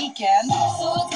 weekend. So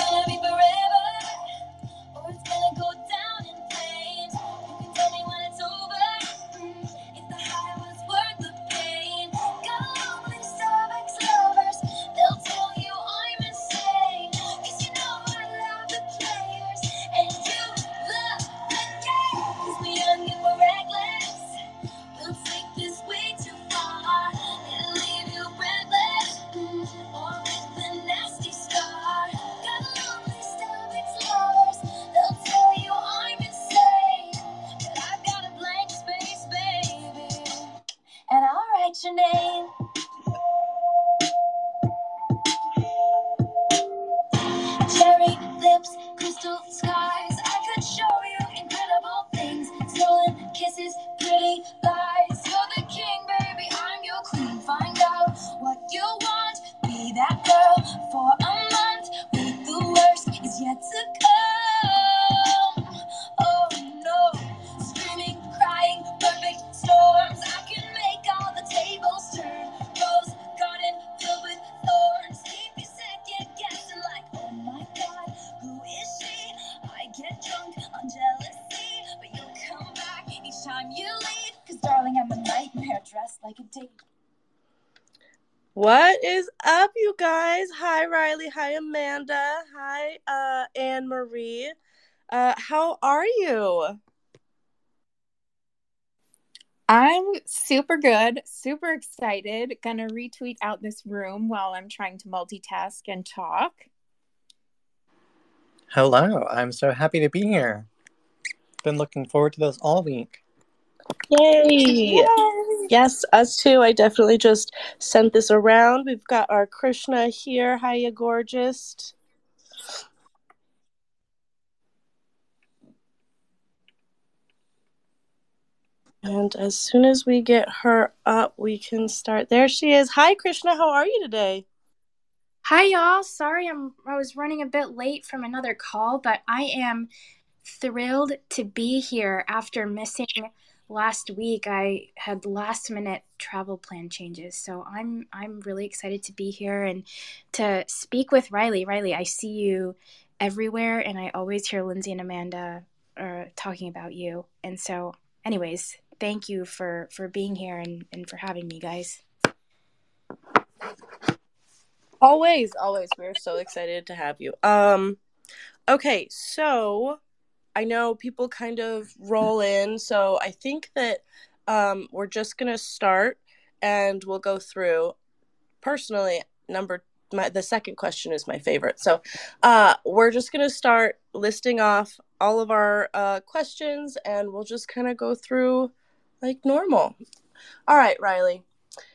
Uh, how are you? I'm super good, super excited. Gonna retweet out this room while I'm trying to multitask and talk. Hello, I'm so happy to be here. Been looking forward to this all week. Yay! Yes, us too. I definitely just sent this around. We've got our Krishna here. Hiya, gorgeous. And as soon as we get her up, we can start. There she is. Hi, Krishna. How are you today? Hi y'all. Sorry I'm I was running a bit late from another call, but I am thrilled to be here after missing last week. I had last minute travel plan changes. So I'm I'm really excited to be here and to speak with Riley. Riley, I see you everywhere and I always hear Lindsay and Amanda uh, talking about you. And so anyways, thank you for for being here and, and for having me guys. Always, always. We're so excited to have you. Um, okay, so I know people kind of roll in, so I think that um, we're just gonna start and we'll go through. Personally, number my the second question is my favorite. So, uh, we're just gonna start listing off all of our uh, questions, and we'll just kind of go through like normal. All right, Riley.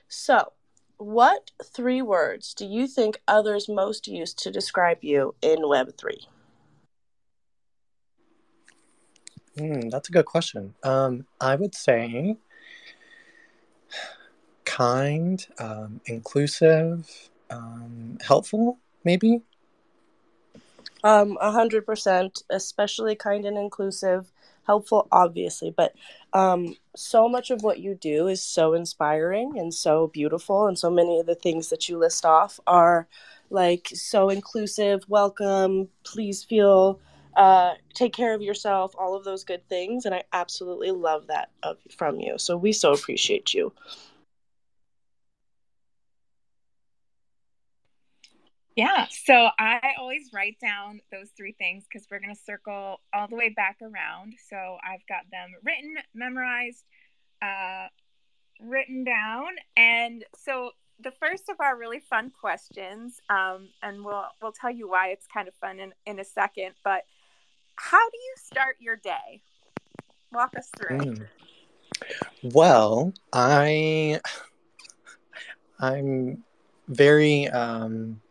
So, what three words do you think others most use to describe you in Web3? Hmm, that's a good question. Um, I would say kind, um, inclusive, um, helpful, maybe. Um, a hundred percent, especially kind and inclusive, helpful, obviously, but um, so much of what you do is so inspiring and so beautiful, and so many of the things that you list off are like so inclusive, welcome, please feel, uh, take care of yourself, all of those good things, and I absolutely love that of from you. So we so appreciate you. Yeah, so I always write down those three things because we're going to circle all the way back around. So I've got them written, memorized, uh, written down. And so the first of our really fun questions, um, and we'll we'll tell you why it's kind of fun in, in a second, but how do you start your day? Walk us through. Hmm. Well, I I'm very um,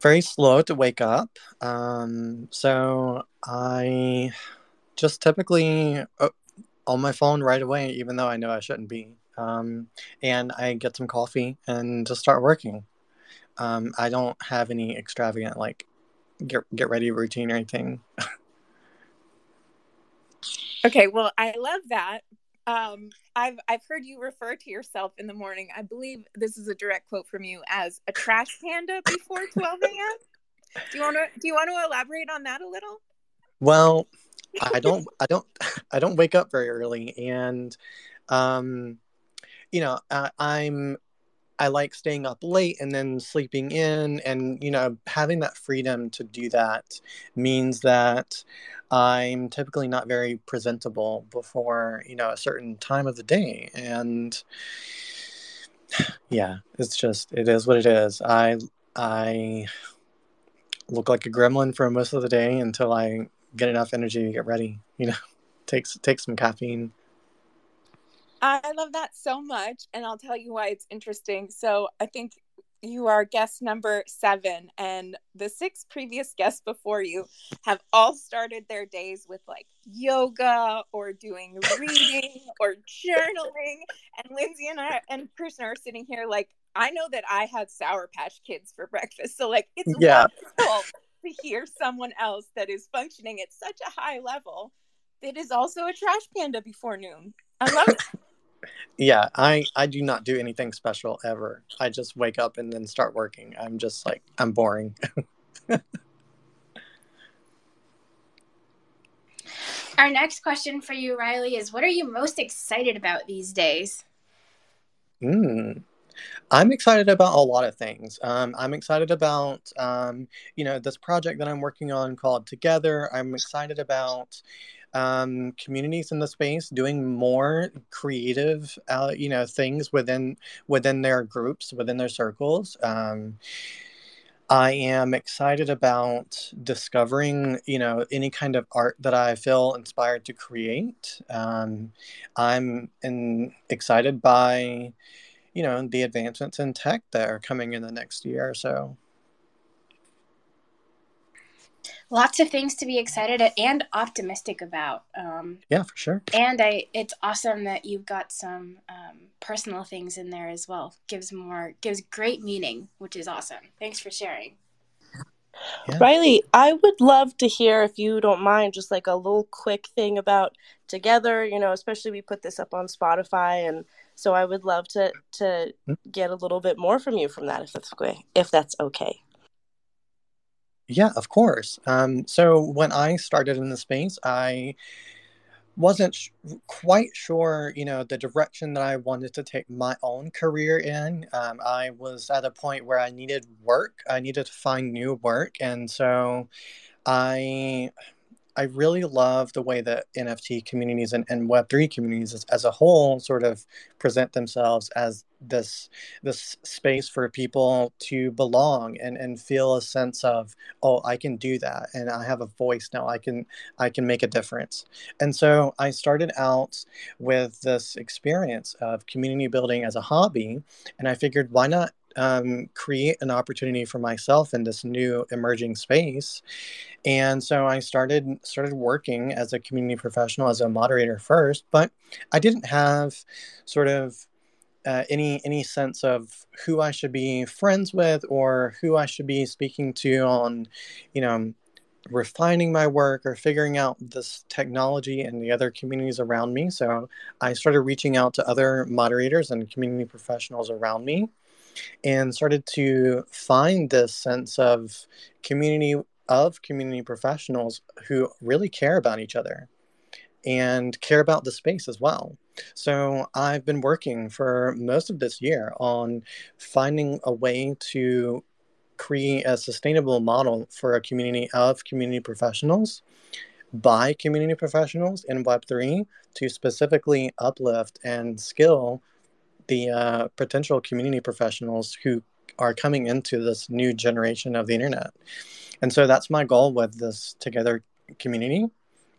very slow to wake up. Um, so I just typically uh, on my phone right away, even though I know I shouldn't be. Um, and I get some coffee and just start working. Um, I don't have any extravagant like get get ready routine or anything. Okay, well, I love that. Um, I've I've heard you refer to yourself in the morning. I believe this is a direct quote from you as a trash panda before 12 a.m. Do you want to do you want to elaborate on that a little? Well, I don't, I don't, I don't wake up very early, and um, you know, I, I'm I like staying up late and then sleeping in, and you know, having that freedom to do that means that I'm typically not very presentable before you know a certain time of the day, and yeah, it's just it is what it is. I I look like a gremlin for most of the day until I get enough energy to get ready. You know, takes take some caffeine. I love that so much, and I'll tell you why it's interesting. So I think you are guest number seven, and the six previous guests before you have all started their days with like yoga or doing reading or journaling. And Lindsay and I and Krishna are sitting here like, I know that I had Sour Patch Kids for breakfast, so like it's Yeah. wonderful to hear someone else that is functioning at such a high level that is also a trash panda before noon. I love it. Yeah, I I do not do anything special ever. I just wake up and then start working. I'm just like I'm boring. Our next question for you, Riley, is what are you most excited about these days? Mm. I'm excited about a lot of things. Um, I'm excited about, um, you know, this project that I'm working on called Together. I'm excited about um, communities in the space doing more creative, uh, you know, things within within their groups, within their circles. Um, I am excited about discovering, you know, any kind of art that I feel inspired to create. Um, I'm in, excited by you know the advancements in tech that are coming in the next year or so Lots of things to be excited and optimistic about. Um, yeah for sure and I, it's awesome that you've got some um, personal things in there as well. Gives more, gives great meaning, which is awesome. Thanks for sharing. Yeah. Riley, I would love to hear if you don't mind just like a little quick thing about together, you know, especially we put this up on Spotify and so I would love to to Mm. get a little bit more from you from that if that's okay. If that's okay. Yeah of course. Um, so when i started in the space i wasn't sh- quite sure you know the direction that i wanted to take my own career in. Um, i was at a point where i needed work. I needed to find new work. And so i I really love the way that NFT communities and, and Web3 communities as, as a whole sort of present themselves as this this space for people to belong and, and feel a sense of, oh, I can do that and I have a voice now. I can I can make a difference. And so I started out with this experience of community building as a hobby, and I figured why not um, create an opportunity for myself in this new emerging space and so I started started working as a community professional as a moderator first, but I didn't have sort of uh, any any sense of who I should be friends with or who I should be speaking to on, you know, refining my work or figuring out this technology and the other communities around me. So I started reaching out to other moderators and community professionals around me and started to find this sense of community of community professionals who really care about each other and care about the space as well. So I've been working for most of this year on finding a way to create a sustainable model for a community of community professionals by community professionals in Web3 to specifically uplift and skill the uh, potential community professionals who are coming into this new generation of the internet. And so that's my goal with this Together community.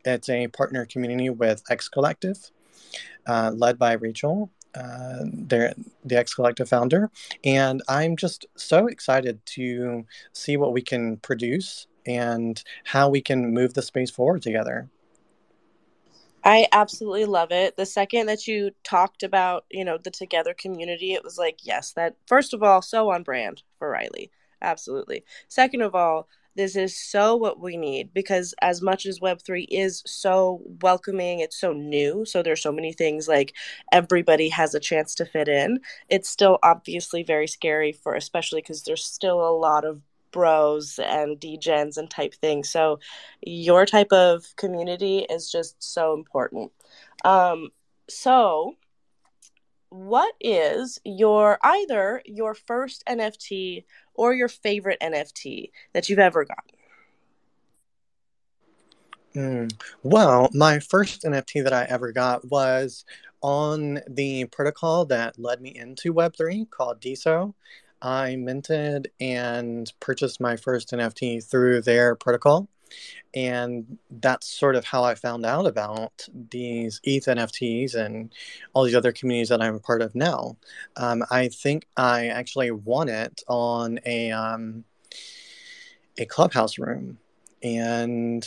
It's a partner community with X Collective, uh, led by Rachel, uh, the X Collective founder. And I'm just so excited to see what we can produce and how we can move the space forward together. I absolutely love it. The second that you talked about, you know, the together community, it was like, yes, that first of all, so on brand for Riley. Absolutely. Second of all, this is so what we need because as much as web3 is so welcoming it's so new so there's so many things like everybody has a chance to fit in it's still obviously very scary for especially because there's still a lot of bros and degens and type things so your type of community is just so important um so what is your either your first nft or your favorite nft that you've ever gotten Mm. Well, my first NFT that I ever got was on the protocol that led me into Web3 called DeSo. I minted and purchased my first NFT through their protocol. And that's sort of how I found out about these ETH NFTs and all these other communities that I'm a part of now. Um, I think I actually won it on a um, a clubhouse room, and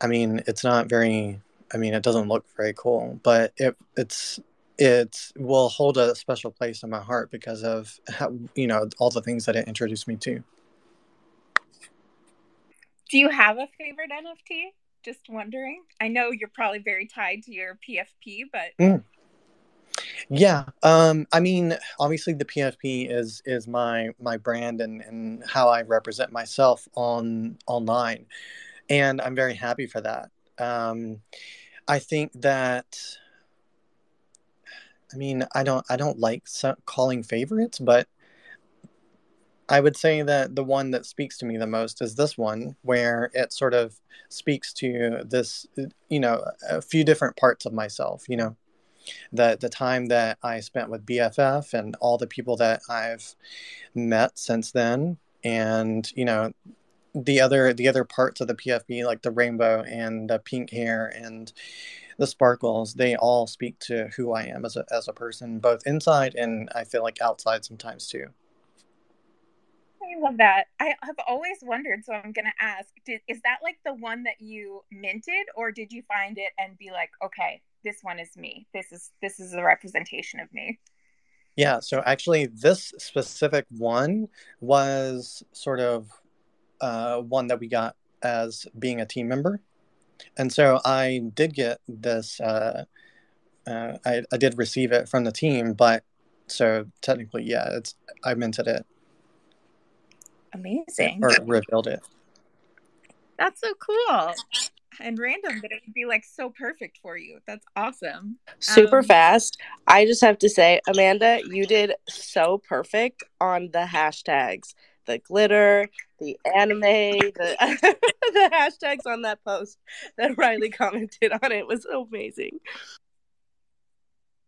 I mean, it's not very. I mean, it doesn't look very cool, but it it's it will hold a special place in my heart because of how, you know all the things that it introduced me to. Do you have a favorite NFT? Just wondering. I know you're probably very tied to your PFP, but Mm. Yeah, um, I mean, obviously the PFP is is my my brand and and how I represent myself on online, and I'm very happy for that. Um, I think that I mean, I don't I don't like calling favorites, but I would say that the one that speaks to me the most is this one, where it sort of speaks to this, you know, a few different parts of myself. You know, the the time that I spent with BFF and all the people that I've met since then, and you know, the other the other parts of the PFP, like the rainbow and the pink hair and the sparkles, they all speak to who I am as a as a person, both inside and I feel like outside sometimes too. I love that. I have always wondered, so I'm going to ask: did, Is that like the one that you minted, or did you find it and be like, okay, this one is me. This is this is a representation of me. Yeah, so actually, this specific one was sort of uh, one that we got as being a team member. And so I did get this, uh, uh, I, I did receive it from the team, but so technically, yeah, it's I minted it Amazing. or revealed it. That's so cool and random that it would be like so perfect for you. That's awesome. super Um, fast i just have to say amanda you did so perfect on the hashtags the glitter the anime the the hashtags on that post that riley commented on it was amazing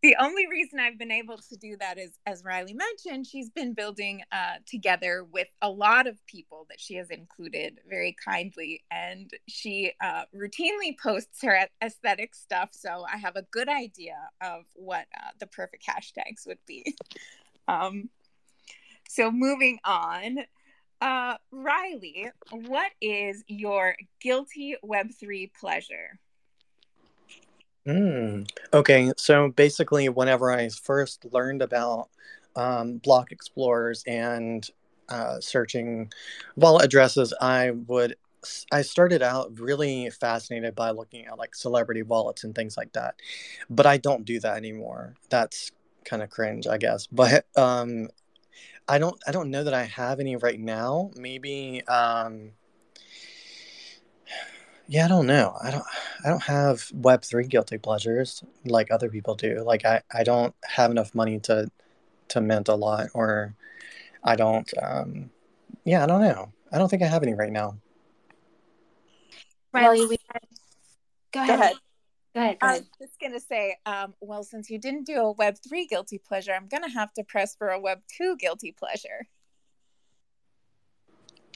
the only reason I've been able to do that is, as Riley mentioned, she's been building uh, together with a lot of people that she has included very kindly, and she uh, routinely posts her aesthetic stuff. So I have a good idea of what uh, the perfect hashtags would be. Um, so moving on, uh, Riley, what is your guilty Web3 pleasure? Mm. Okay, so basically, whenever I first learned about um, block explorers and uh, searching wallet addresses, I would I started out really fascinated by looking at like celebrity wallets and things like that, but I don't do that anymore. That's kind of cringe, I guess. But um, I don't I don't know that I have any right now. Maybe um, yeah, I don't know. I don't I don't have Web three guilty pleasures like other people do. Like I, I don't have enough money to to mint a lot or I don't um yeah, I don't know. I don't think I have any right now. Riley, we go ahead. Go ahead. Go ahead. Go I ahead. was just gonna say, um, well, since you didn't do a Web three guilty pleasure, I'm gonna have to press for a Web two guilty pleasure.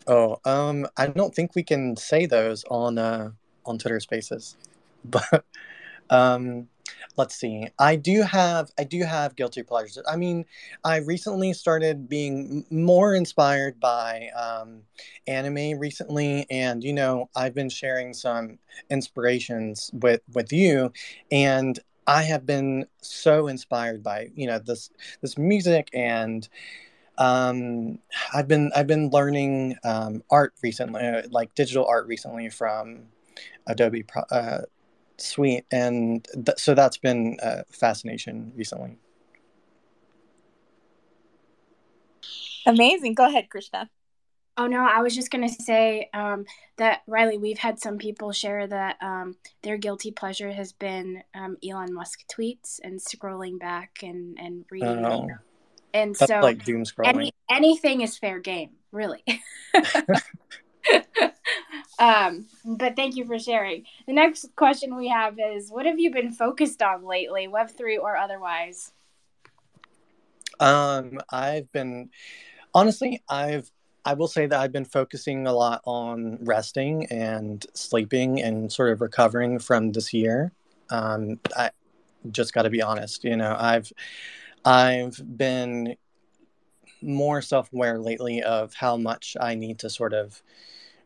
Oh, um I don't think we can say those on uh on Twitter Spaces. But um let's see. I do have I do have guilty pleasures. I mean, I recently started being more inspired by um anime recently and you know, I've been sharing some inspirations with with you and I have been so inspired by, you know, this this music and Um, I've been I've been learning um, art recently, uh, like digital art recently from Adobe Pro- uh, Suite, and th- so that's been a fascination recently. Amazing. Go ahead, Krishna. Oh no, I was just gonna say um, that Riley. We've had some people share that um, their guilty pleasure has been um, Elon Musk tweets and scrolling back and and reading. Oh, and that's so like doom scrolling. any anything is fair game, really. um, but thank you for sharing. The next question we have is, what have you been focused on lately, Web three or otherwise? Um, I've been honestly, I've I will say that I've been focusing a lot on resting and sleeping and sort of recovering from this year. Um, I just got to be honest, you know, I've I've been more self-aware lately of how much I need to sort of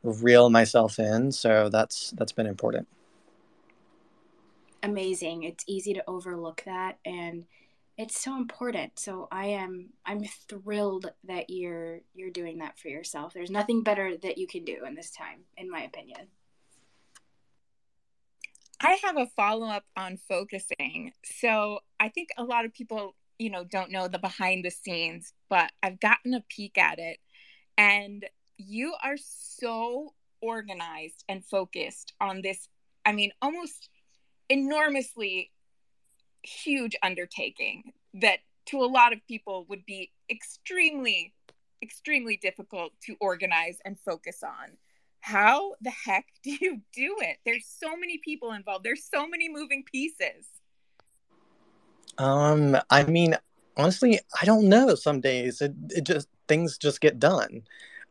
reel myself in, so that's that's been important. Amazing. It's easy to overlook that and it's so important so i am i'm thrilled that you're you're doing that for yourself there's nothing better that you can do in this time in my opinion I have a follow up on focusing. So I think a lot of people, you know, don't know the behind the scenes, but I've gotten a peek at it. And you are so organized and focused on this, I mean, almost enormously huge undertaking that to a lot of people would be extremely extremely difficult to organize and focus on how the heck do you do it there's so many people involved there's so many moving pieces Um, I mean, honestly, I don't know. Some days it, it just things just get done.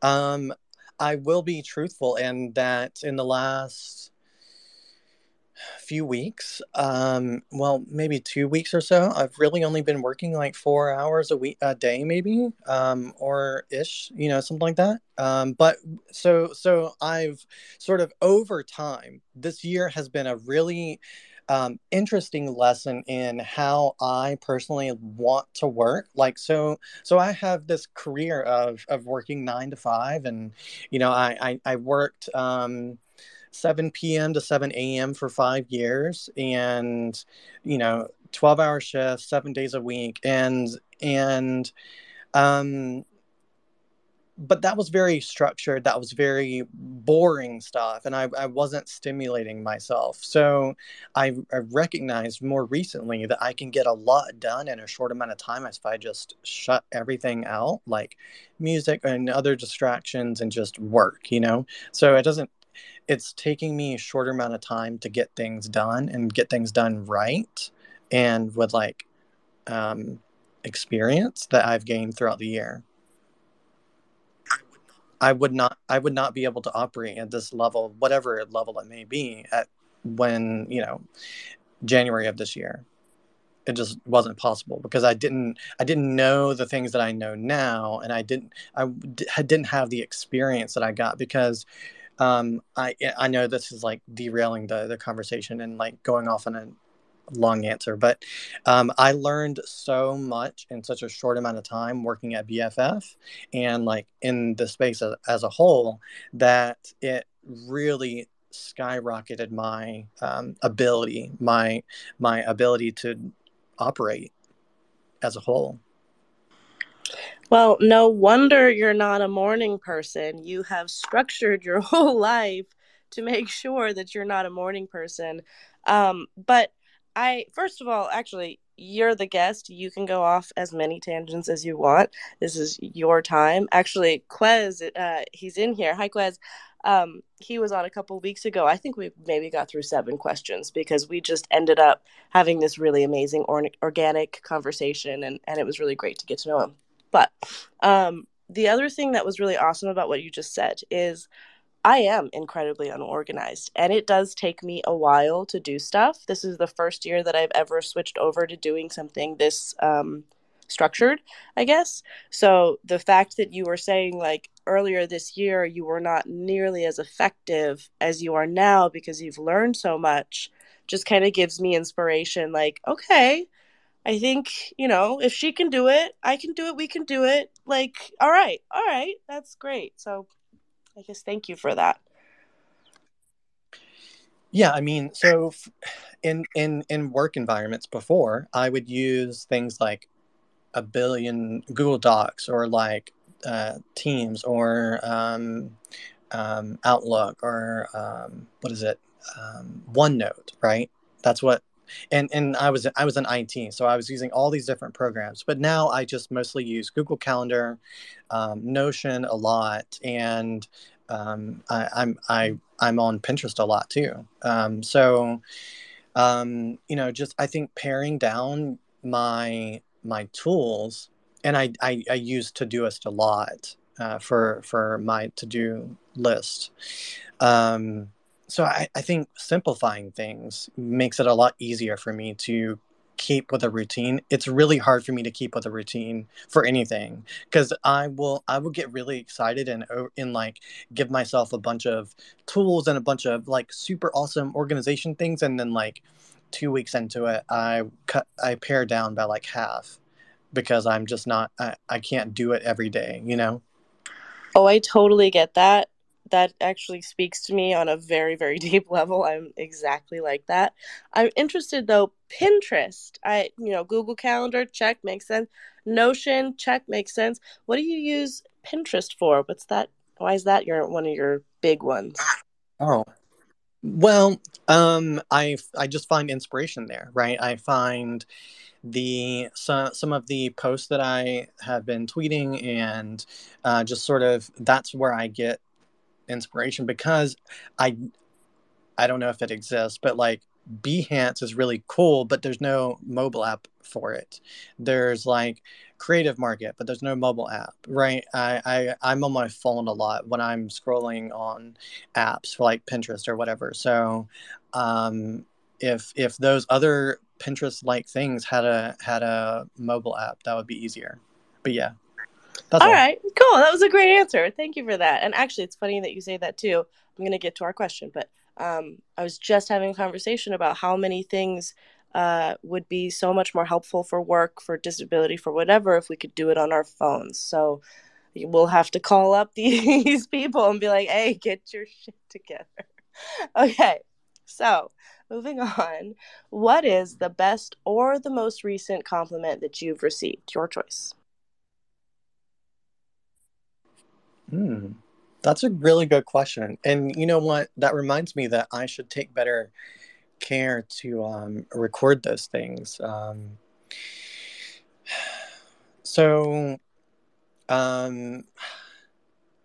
Um, I will be truthful in that in the last few weeks, um, well, maybe two weeks or so, I've really only been working like four hours a week, a day, maybe, um, or ish, you know, something like that. Um, but so, so I've sort of over time, this year has been a really um, interesting lesson in how I personally want to work. Like, so, so I have this career of of working nine to five, and you know, I I, I worked. Um, 7 p.m. to 7 a.m. for five years and you know 12 hour shifts seven days a week and and um but that was very structured that was very boring stuff and i, I wasn't stimulating myself so I, I recognized more recently that i can get a lot done in a short amount of time if i just shut everything out like music and other distractions and just work you know so it doesn't it's taking me a shorter amount of time to get things done and get things done right and with like um, experience that I've gained throughout the year. I would not I would not be able to operate at this level, whatever level it may be, at when, you know, January of this year. It just wasn't possible because I didn't I didn't know the things that I know now and I didn't I didn't have the experience that I got because um, I I know this is like derailing the the conversation and like going off on a long answer, but um, I learned so much in such a short amount of time working at BFF and like in the space as, as a whole that it really skyrocketed my um, ability, my my ability to operate as a whole. Well, no wonder you're not a morning person. You have structured your whole life to make sure that you're not a morning person. Um, but I, first of all, actually, you're the guest. You can go off as many tangents as you want. This is your time. Actually, Quez, uh, he's in here. Hi, Quez. Um, he was on a couple weeks ago. I think we maybe got through seven questions because we just ended up having this really amazing or- organic conversation, and, and it was really great to get to know him. But um, the other thing that was really awesome about what you just said is I am incredibly unorganized, and it does take me a while to do stuff. This is the first year that I've ever switched over to doing something this um, structured, I guess. So the fact that you were saying, like, earlier this year, you were not nearly as effective as you are now because you've learned so much just kind of gives me inspiration like, okay, I think, you know, if she can do it, I can do it, we can do it. Like, all right, all right, that's great. So I guess thank you for that. Yeah, I mean, so in in in work environments before, I would use things like a billion Google Docs or like uh, Teams or um, um, Outlook or um, what is it, um, OneNote, right? That's what. And and I was I was in IT, so I was using all these different programs. But now I just mostly use Google Calendar, um, Notion a lot, and um, I, I'm I I'm on Pinterest a lot too. Um, so um, you know, just I think paring down my my tools, and I I, I use Todoist a lot uh, for for my to do list. Um, so I, I think simplifying things makes it a lot easier for me to keep with a routine it's really hard for me to keep with a routine for anything because i will i will get really excited and oh, and like give myself a bunch of tools and a bunch of like super awesome organization things and then like two weeks into it i cut i pare down by like half because i'm just not i, I can't do it every day you know Oh, I totally get that. That actually speaks to me on a very, very deep level. I'm exactly like that. I'm interested though, Pinterest. I, you know, Google Calendar, check, makes sense. Notion, check, makes sense. What do you use Pinterest for? What's that? Why is that your one of your big ones? oh well um i i just find inspiration there right i find the some, some of the posts that I have been tweeting and uh, just sort of that's where I get inspiration because I I don't know if it exists, but like Behance is really cool, but there's no mobile app for it. There's like Creative Market, but there's no mobile app, right? I, I I'm on my phone a lot when I'm scrolling on apps for like Pinterest or whatever. So um, if if those other Pinterest like things had a had a mobile app, that would be easier. But yeah, that's All all. right, cool. That was a great answer. Thank you for that. And actually, it's funny that you say that too. I'm going to get to our question, but um, I was just having a conversation about how many things uh, would be so much more helpful for work, for disability, for whatever, if we could do it on our phones. So we'll have to call up these people and be like, hey, get your shit together. Okay, so moving on. What is the best or the most recent compliment that you've received? Your choice. Hmm. That's a really good question. And you know what? That reminds me that I should take better care to um, record those things. Um, so um,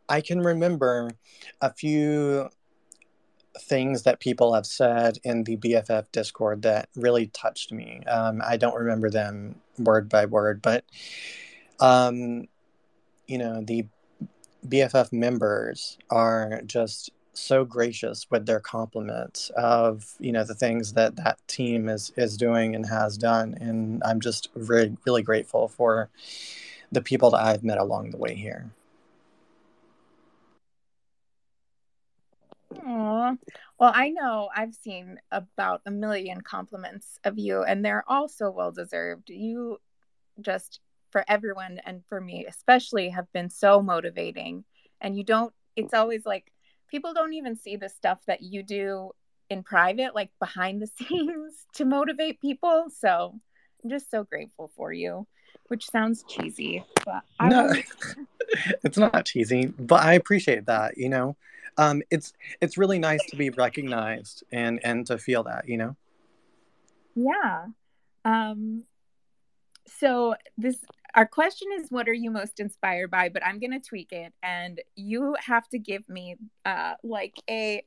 I can remember a few things that people have said in the BFF Discord that really touched me. Um, I don't remember them word by word, but um, you know, the BFF members are just so gracious with their compliments of you know the things that that team is is doing and has done and i'm just really really grateful for the people that i've met along the way here Aw. Well, I know I've seen about a million compliments of you, and they're all so well deserved. You just, for everyone and for me especially, have been so motivating. And you don't, it's always like people don't even see the stuff that you do in private, like behind the scenes to motivate people. So I'm just so grateful for you, which sounds cheesy, but I no it's not cheesy but i appreciate that you know um it's it's really nice to be recognized and and to feel that you know yeah. Um, so this our question is what are you most inspired by? But i'm going to tweak it and you have to give me uh like a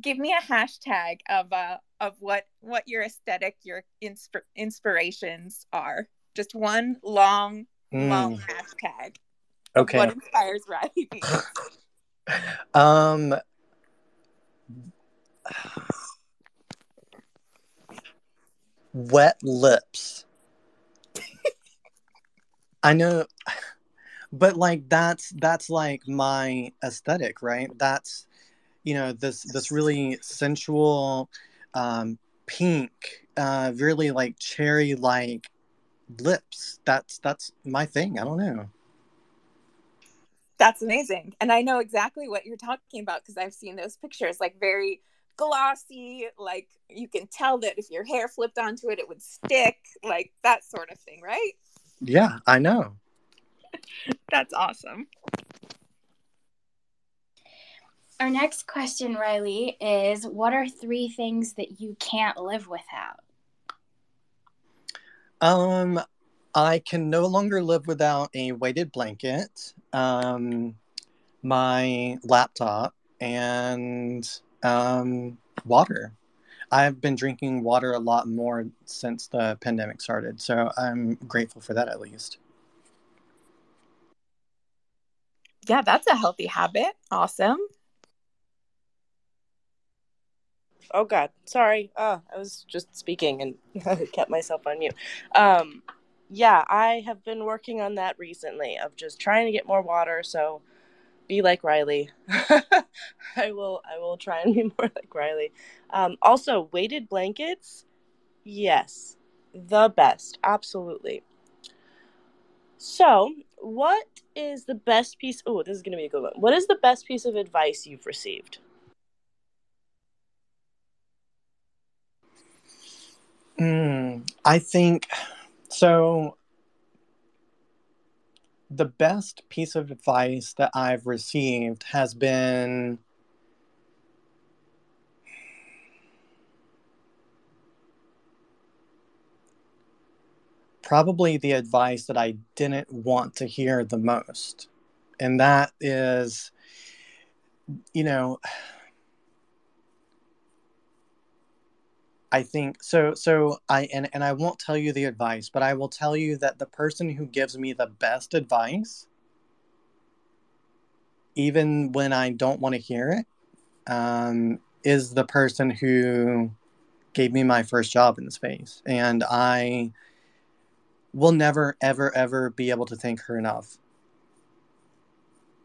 give me a hashtag of uh of what what your aesthetic your insp- inspirations are. Just one long long Mm, hashtag. Okay. What inspires riley? Um wet lips i know but like that's that's like my aesthetic right that's you know this this really sensual um pink uh really like cherry like lips. That's that's my thing. I don't know. That's amazing. And I know exactly what you're talking about because I've seen those pictures, like very glossy, like you can tell that if your hair flipped onto it, it would stick, like that sort of thing, right? Yeah, I know. That's awesome. Our next question, Riley, is what are three things that you can't live without? Um, I can no longer live without a weighted blanket, um, my laptop, and um, water. I've been drinking water a lot more since the pandemic started, so I'm grateful for that at least. Yeah, that's a healthy habit. Awesome. Oh God, sorry. Uh, I was just speaking and kept myself on mute. Um, yeah, I have been working on that recently of just trying to get more water. So be like Riley. I will. I will try and be more like Riley. Um, also, weighted blankets. Yes, the best. Absolutely. So, what is the best piece? Oh, this is going to be a good one. What is the best piece of advice you've received? Mm, I think so. The best piece of advice that I've received has been probably the advice that I didn't want to hear the most. And that is, you know, I think so. So I and and I won't tell you the advice, but I will tell you that the person who gives me the best advice, even when I don't want to hear it, um, is the person who gave me my first job in the space, and I will never, ever, ever be able to thank her enough.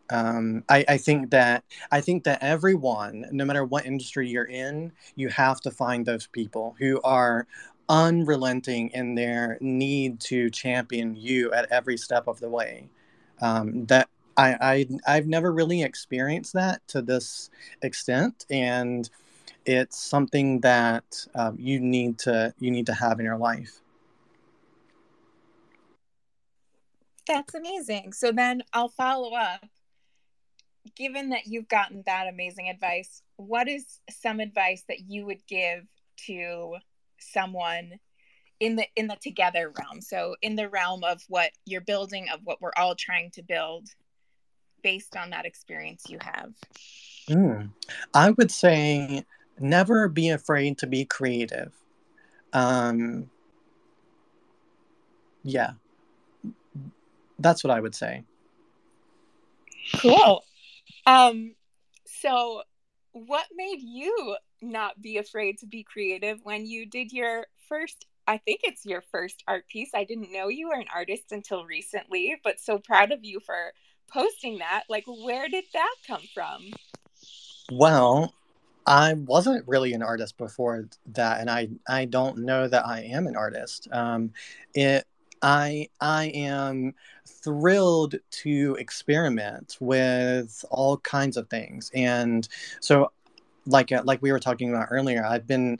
Um, I, I think that I think that everyone, no matter what industry you're in, you have to find those people who are unrelenting in their need to champion you at every step of the way. Um, that I, I I've never really experienced that to this extent, and it's something that um, you need to you need to have in your life. That's amazing. So then I'll follow up. Given that you've gotten that amazing advice, what is some advice that you would give to someone in the in the together realm? So in the realm of what you're building of what we're all trying to build based on that experience you have. Mm. I would say never be afraid to be creative. Um, yeah, that's what I would say. Cool. Um, so what made you not be afraid to be creative when you did your first I think it's your first art piece. I didn't know you were an artist until recently, but so proud of you for posting that. Like where did that come from? Well, I wasn't really an artist before that, and I I don't know that I am an artist. Um, it I I am thrilled to experiment with all kinds of things, and so like uh, like we were talking about earlier, I've been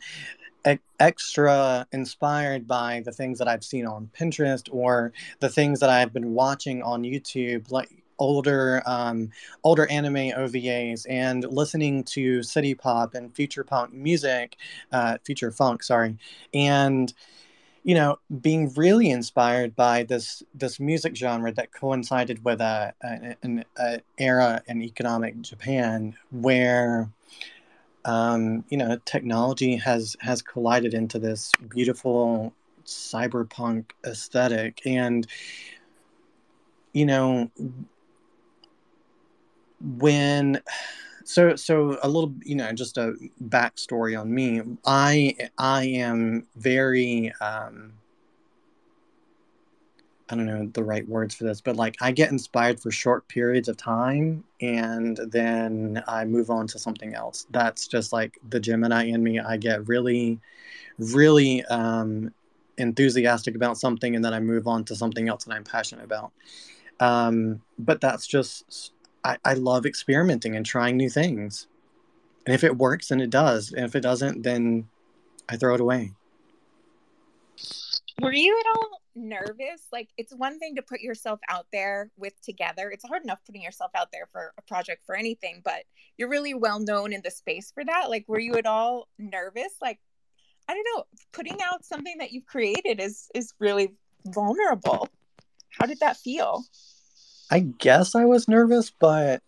extra inspired by the things that I've seen on Pinterest or the things that I've been watching on YouTube, like older um, older anime OVAs and listening to city pop and future punk music, uh, future funk, sorry, and you know, being really inspired by this this music genre that coincided with a, an, an era in economic Japan where, um, you know, technology has has collided into this beautiful cyberpunk aesthetic, and you know, when so so a little you know just a backstory on me. I i am very um i don't know the right words for this but like i get inspired for short periods of time and then i move on to something else. That's just like the gemini in me. I get really really um enthusiastic about something and then I move on to something else that I'm passionate about. Um, but that's just, I, I love experimenting and trying new things. And if it works, then it does. And if it doesn't, then I throw it away. Were you at all nervous? Like, it's one thing to put yourself out there with together. It's hard enough putting yourself out there for a project for anything, but you're really well known in the space for that. Like, were you at all nervous? Like, I don't know, putting out something that you've created is is really vulnerable. How did that feel? I guess I was nervous, but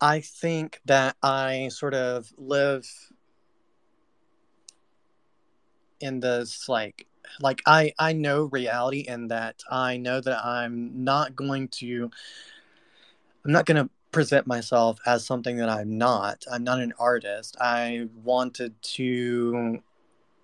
I think that I sort of live in this like like I I know reality in that I know that I'm not going to I'm not going to present myself as something that I'm not. I'm not an artist. I wanted to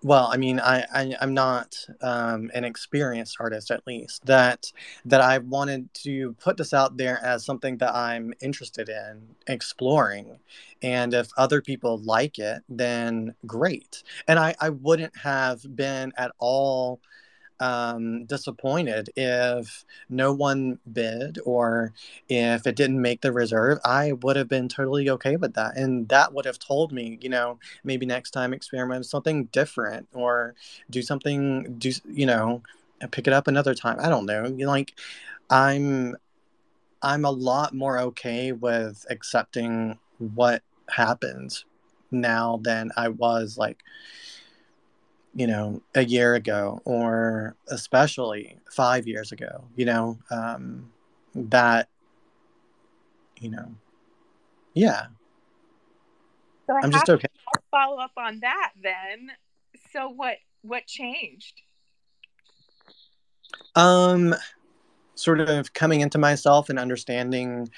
well i mean i, I am not um, an experienced artist at least that that i wanted to put this out there as something that i'm interested in exploring. And if other people like it then great. And i i wouldn't have been at all um, disappointed if no one bid or if it didn't make the reserve. I would have been totally okay with that. And that would have told me, you know, maybe next time experiment something different or do something, do, you know, pick it up another time. I don't know. Like, I'm, I'm a lot more okay with accepting what happens now than I was like you know, a year ago or especially five years ago, you know, um, that, you know, yeah. So I I'm just okay. Follow up on that then. So what what changed? Um sort of coming into myself and understanding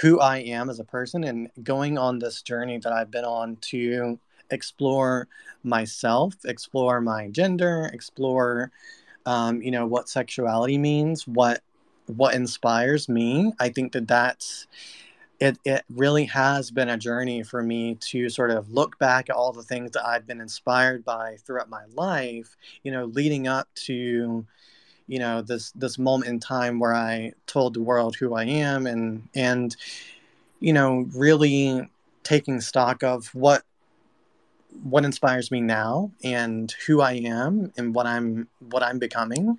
who I am as a person and going on this journey that I've been on to explore myself, explore my gender, explore, um, you know, what sexuality means, what what inspires me. I think that that's it. It really has been a journey for me to sort of look back at all the things that I've been inspired by throughout my life. You know, leading up to you know this this moment in time where I told the world who I am and and you know really taking stock of what what inspires me now and who I am and what I'm what I'm becoming.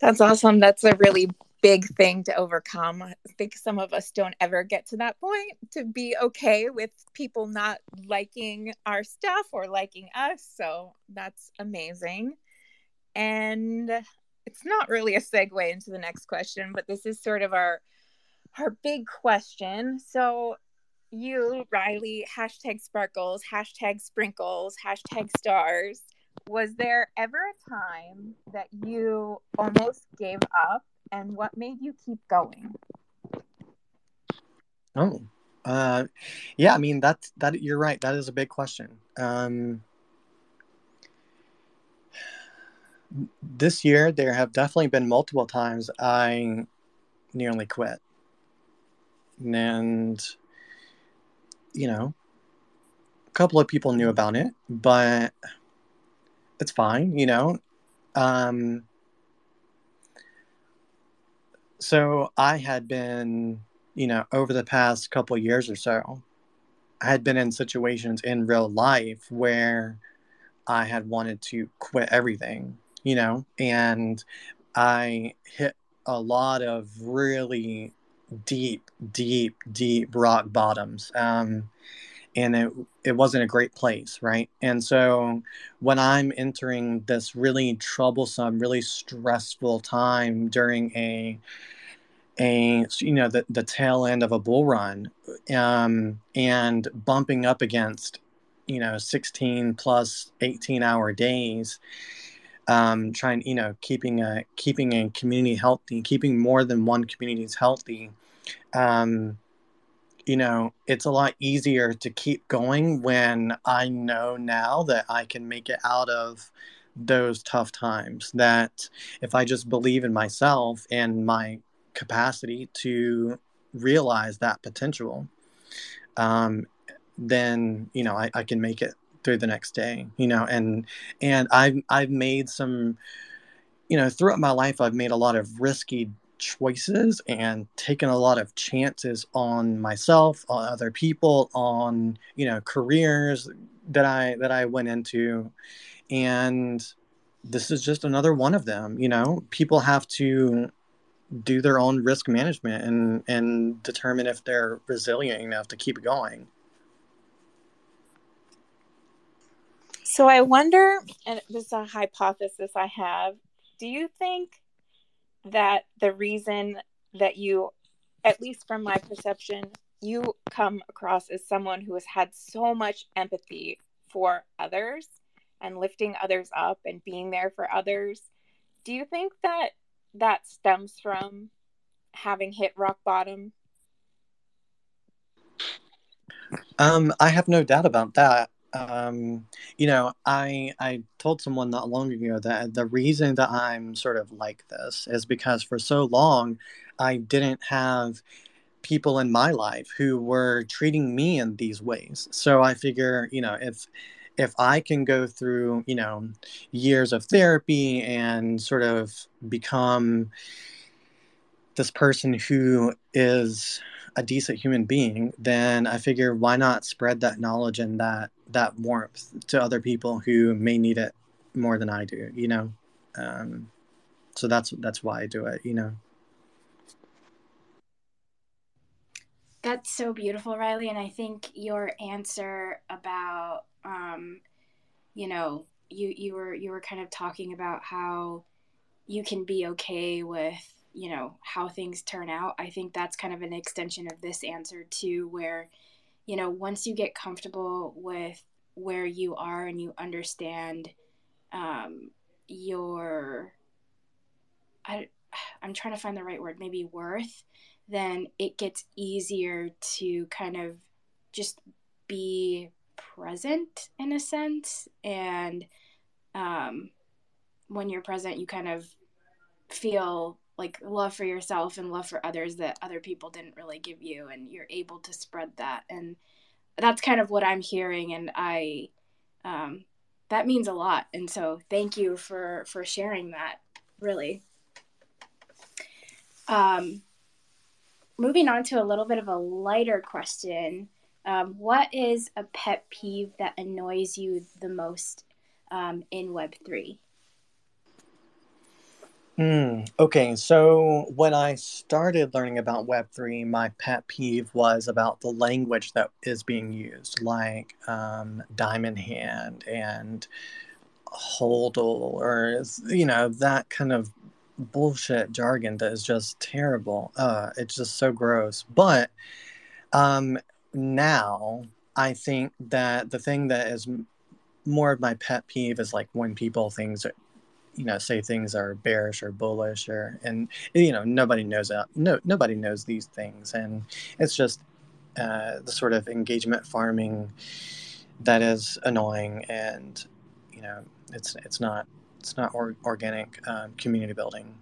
That's awesome. That's a really big thing to overcome. I think some of us don't ever get to that point to be okay with people not liking our stuff or liking us. So that's amazing. And it's not really a segue into the next question, but this is sort of our our big question. So you, Riley, hashtag sparkles, hashtag sprinkles, hashtag stars. Was there ever a time that you almost gave up and what made you keep going? Oh, uh, yeah, I mean, that's that you're right. That is a big question. Um, this year, there have definitely been multiple times I nearly quit. And you know, a couple of people knew about it, but it's fine, you know. Um, so I had been, you know, over the past couple years or so, I had been in situations in real life where I had wanted to quit everything, you know, and I hit a lot of really deep, deep, deep rock bottoms. Um, and it it wasn't a great place, right? And so when I'm entering this really troublesome, really stressful time during a a you know the, the tail end of a bull run um, and bumping up against you know 16 plus 18 hour days um, trying you know keeping a keeping a community healthy keeping more than one communities healthy um, you know it's a lot easier to keep going when i know now that i can make it out of those tough times. That if i just believe in myself and my capacity to realize that potential um, then you know I, I can make it through the next day you know and and i've i've made some you know throughout my life i've made a lot of risky choices and taken a lot of chances on myself on other people on you know careers that i that i went into and this is just another one of them you know people have to do their own risk management and and determine if they're resilient enough to keep going So I wonder, and this is a hypothesis I have. Do you think that the reason that you, at least from my perception, you come across as someone who has had so much empathy for others and lifting others up and being there for others? Do you think that that stems from having hit rock bottom? Um, I have no doubt about that. Um, you know, I I told someone not long ago that the reason that I'm sort of like this is because for so long I didn't have people in my life who were treating me in these ways. So I figure, you know, if if I can go through, you know, years of therapy and sort of become this person who is a decent human being, then I figure why not spread that knowledge and that that warmth to other people who may need it more than I do, you know. Um, so that's that's why I do it, you know. That's so beautiful, Riley. And I think your answer about, um, you know, you you were you were kind of talking about how you can be okay with you know how things turn out i think that's kind of an extension of this answer too where you know once you get comfortable with where you are and you understand um, your I, i'm trying to find the right word maybe worth then it gets easier to kind of just be present in a sense. And um, when you're present you kind of feel like love for yourself and love for others that other people didn't really give you and you're able to spread that and that's kind of what i'm hearing and i um, that means a lot and so thank you for for sharing that really. Um, moving on to a little bit of a lighter question um, what is a pet peeve that annoys you the most um, in web3 Mm, okay, so when I started learning about Web3, my pet peeve was about the language that is being used, like um, Diamond Hand and HODL, or, you know, that kind of bullshit jargon that is just terrible. Uh, it's just so gross. But um, now I think that the thing that is more of my pet peeve is like when people things you know say things are bearish or bullish or and you know nobody knows that no nobody knows these things. And it's just uh, the sort of engagement farming that is annoying and you know it's it's not it's not or, organic um, community building.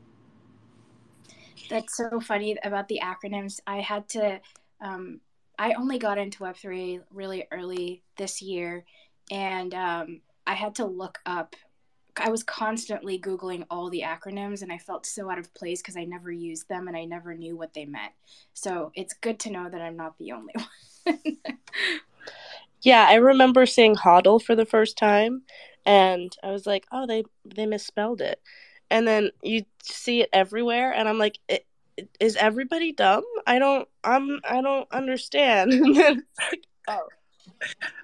That's so funny about the acronyms. I had to um, i only got into web3 really early this year and um, i had to look up I was constantly Googling all the acronyms and I felt so out of place because I never used them and I never knew what they meant. So it's good to know that I'm not the only one. yeah, I remember seeing HODL for the first time and I was like, oh, they, they misspelled it. And then you see it everywhere and I'm like, is everybody dumb? I don't, I'm, I don't understand. and then like, oh.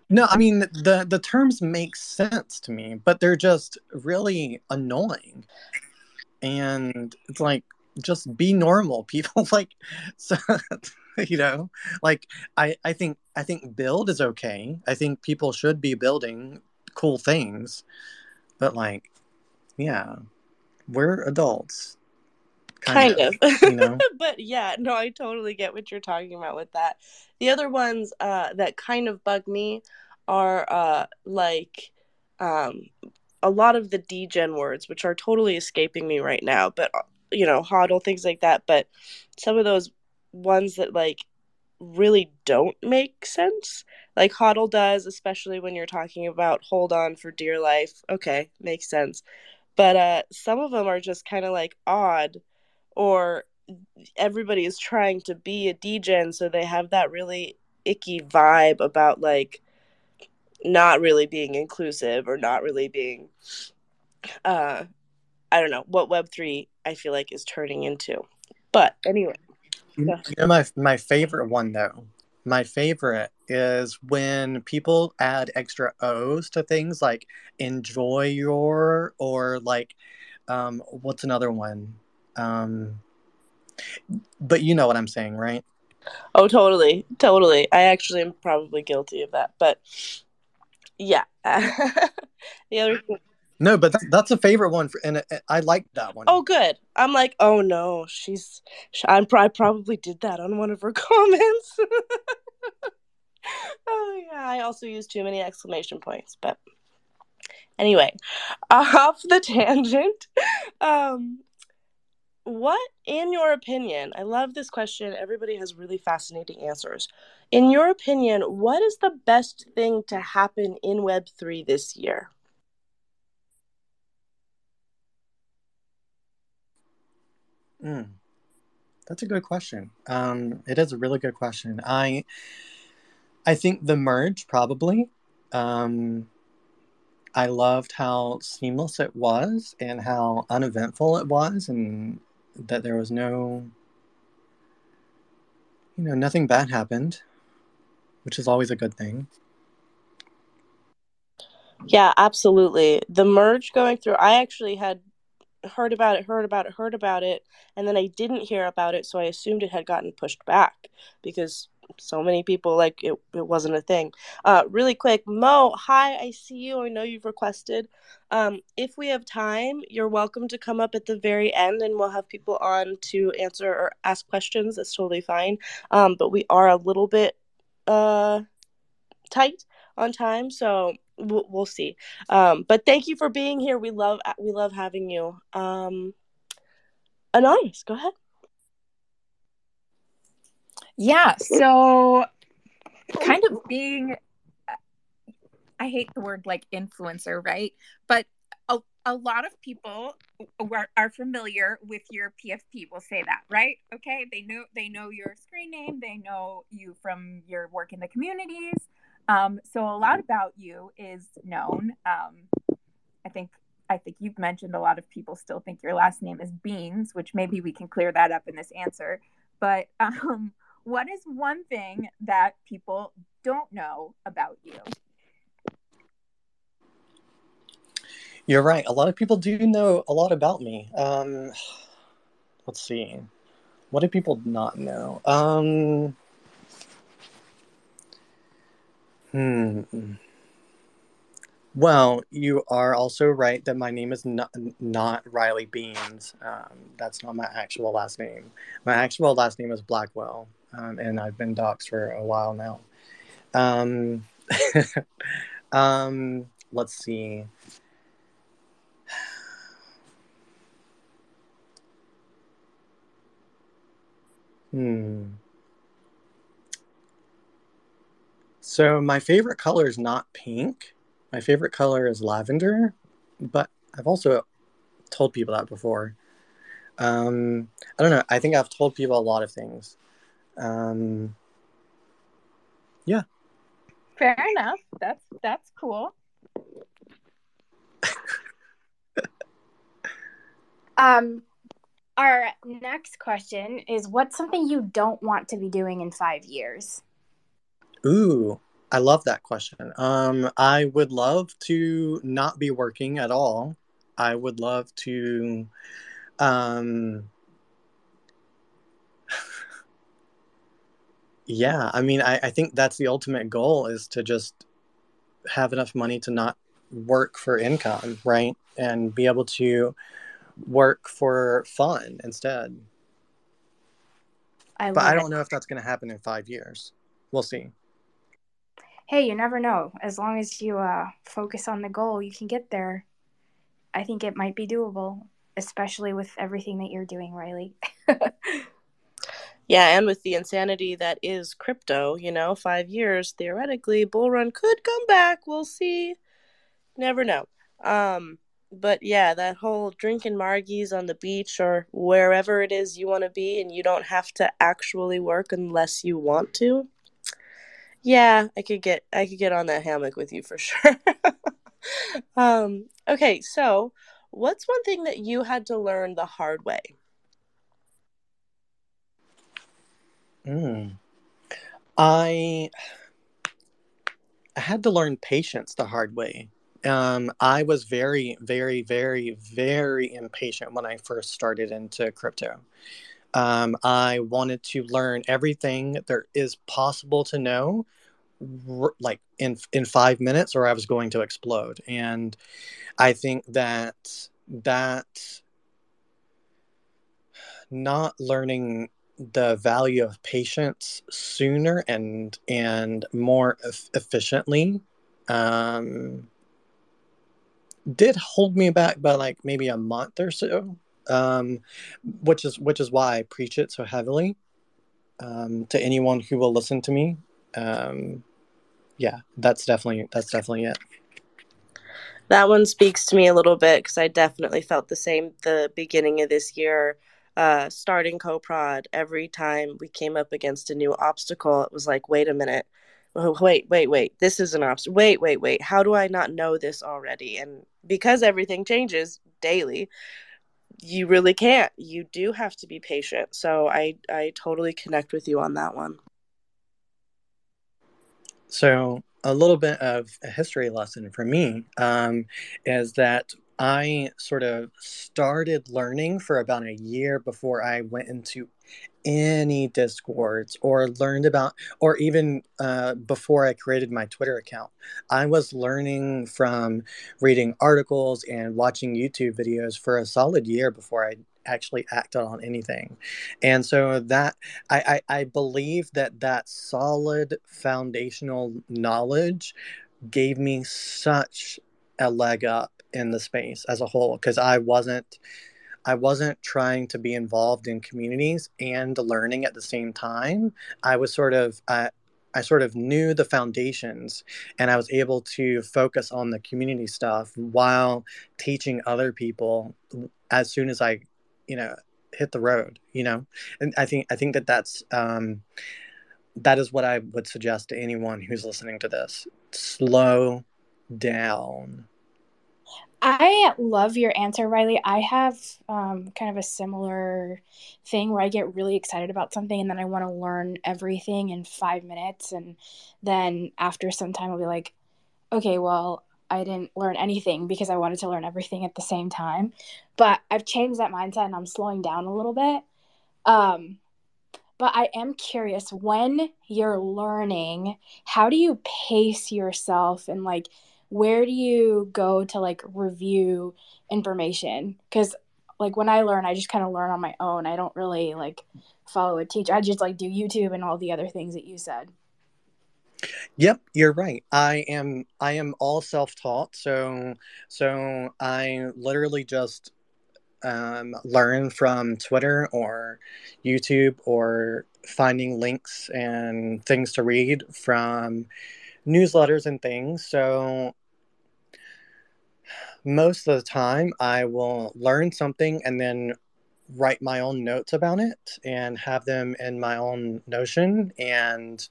No, I mean the the terms make sense to me, but they're just really annoying. And it's like just be normal, people like so you know, like I I think I think build is okay. I think people should be building cool things. But like yeah, we're adults. Kind, kind of, of. you know. but yeah, no, I totally get what you're talking about with that. The other ones uh, that kind of bug me are uh, like um, a lot of the degen words, which are totally escaping me right now. But uh, you know, hodl things like that. But some of those ones that like really don't make sense. Like hodl does, especially when you're talking about hold on for dear life. Okay, makes sense. But uh, some of them are just kind of like odd, or everybody is trying to be a degen, so they have that really icky vibe about like not really being inclusive or not really being uh I don't know what web3 I feel like is turning into. But anyway, you know my my favorite one though. My favorite is when people add extra O's to things like enjoy your or like um what's another one? Um but you know what I'm saying, right? oh totally, totally. I actually am probably guilty of that. But yeah. the other thing No, but that's, that's a favorite one for and I like that one. Oh, good. I'm like, oh no, she's. sh- I'm. I probably did that on one of her comments. oh yeah. I also use too many exclamation points, but anyway, off the tangent. Um, what, in your opinion? I love this question. Everybody has really fascinating answers. In your opinion, what is the best thing to happen in Web three this year? Mm, that's a good question. Um, it is a really good question. I I think the merge probably. Um, I loved how seamless it was and how uneventful it was, and that there was no, you know, nothing bad happened, which is always a good thing. Yeah, absolutely. The merge going through, I actually had heard about it, heard about it, heard about it, and then I didn't hear about it, so I assumed it had gotten pushed back because so many people like it, it wasn't a thing. Uh, really quick, Mo, hi, I see you. I know you've requested. Um, if we have time, you're welcome to come up at the very end and we'll have people on to answer or ask questions. That's totally fine. Um, but we are a little bit uh tight on time, so we'll, we'll see. Um, but thank you for being here. We love we love having you. Um, Anonymous, go ahead. Yeah, so kind of being I hate the word like influencer, right? But a, a lot of people are, are familiar with your PFP will say that, right? Okay, they know they know your screen name, they know you from your work in the communities. Um, so a lot about you is known. Um, I think I think you've mentioned a lot of people still think your last name is Beans, which maybe we can clear that up in this answer. But um, what is one thing that people don't know about you? You're right. A lot of people do know a lot about me. Um, let's see. What do people not know? Um, hmm. Well, you are also right that my name is not, not Riley Beans. Um, that's not my actual last name. My actual last name is Blackwell, um, and I've been docs for a while now. Um, um, let's see. Hmm. So my favorite color is not pink. My favorite color is lavender, but I've also told people that before. Um, I don't know. I think I've told people a lot of things. Um, yeah. Fair enough. That's that's cool. Um, our next question is what's something you don't want to be doing in five years? Ooh, I love that question. Um, I would love to not be working at all. I would love to, um, yeah, I mean, I, I think that's the ultimate goal is to just have enough money to not work for income, right? And be able to work for fun instead. I But I don't know if that's going to happen in five years. We'll see. Hey, you never know. As long as you uh, focus on the goal, you can get there. I think it might be doable, especially with everything that you're doing, Riley. Yeah, and with the insanity that is crypto, you know, five years theoretically, bull run could come back. We'll see. Never know. Um, but yeah, that whole drinking margies on the beach or wherever it is you want to be, and you don't have to actually work unless you want to. Yeah, I could get I could get on that hammock with you for sure. um, okay, so what's one thing that you had to learn the hard way? Mm. I had to learn patience the hard way. Um, I was very, very, very, very impatient when I first started into crypto. Um, I wanted to learn everything there is possible to know, r- like in in five minutes, or I was going to explode. And I think that that not learning the value of patience sooner and and more eff- efficiently um, did hold me back by like maybe a month or so um, which is which is why I preach it so heavily um, to anyone who will listen to me um, yeah that's definitely that's definitely it That one speaks to me a little bit because I definitely felt the same the beginning of this year. Uh, starting CoProd, every time we came up against a new obstacle, it was like, wait a minute. Oh, wait, wait, wait. This is an obstacle. Wait, wait, wait. How do I not know this already? And because everything changes daily, you really can't. You do have to be patient. So I, I totally connect with you on that one. So, a little bit of a history lesson for me um, is that I sort of started learning for about a year before I went into any discords or learned about or even uh, before i created my twitter account. I was learning from reading articles and watching youtube videos for a solid year before i actually acted on anything. And so that i i, I believe that that solid foundational knowledge gave me such a leg up in the space as a whole because i wasn't I wasn't trying to be involved in communities and learning at the same time. I was sort of uh, I sort of knew the foundations and I was able to focus on the community stuff while teaching other people as soon as I, you know, hit the road, you know. And I think I think that that's um that is what I would suggest to anyone who's listening to this. Slow down. I love your answer, Riley. I have um, kind of a similar thing where I get really excited about something and then I want to learn everything in five minutes. And then after some time, I'll be like, okay, well, I didn't learn anything because I wanted to learn everything at the same time. But I've changed that mindset and I'm slowing down a little bit. Um, but I am curious when you're learning, how do you pace yourself and like, where do you go to like review information? Because like when i learn i just kind of learn on my own. I don't really like follow a teacher. I just like do youtube and all the other things that you said. Yep, you're right. I am I am all self-taught, so so I literally just um, learn from Twitter or YouTube or finding links and things to read from newsletters and things. So most of the time I will learn something and then write my own notes about it and have them in my own Notion. And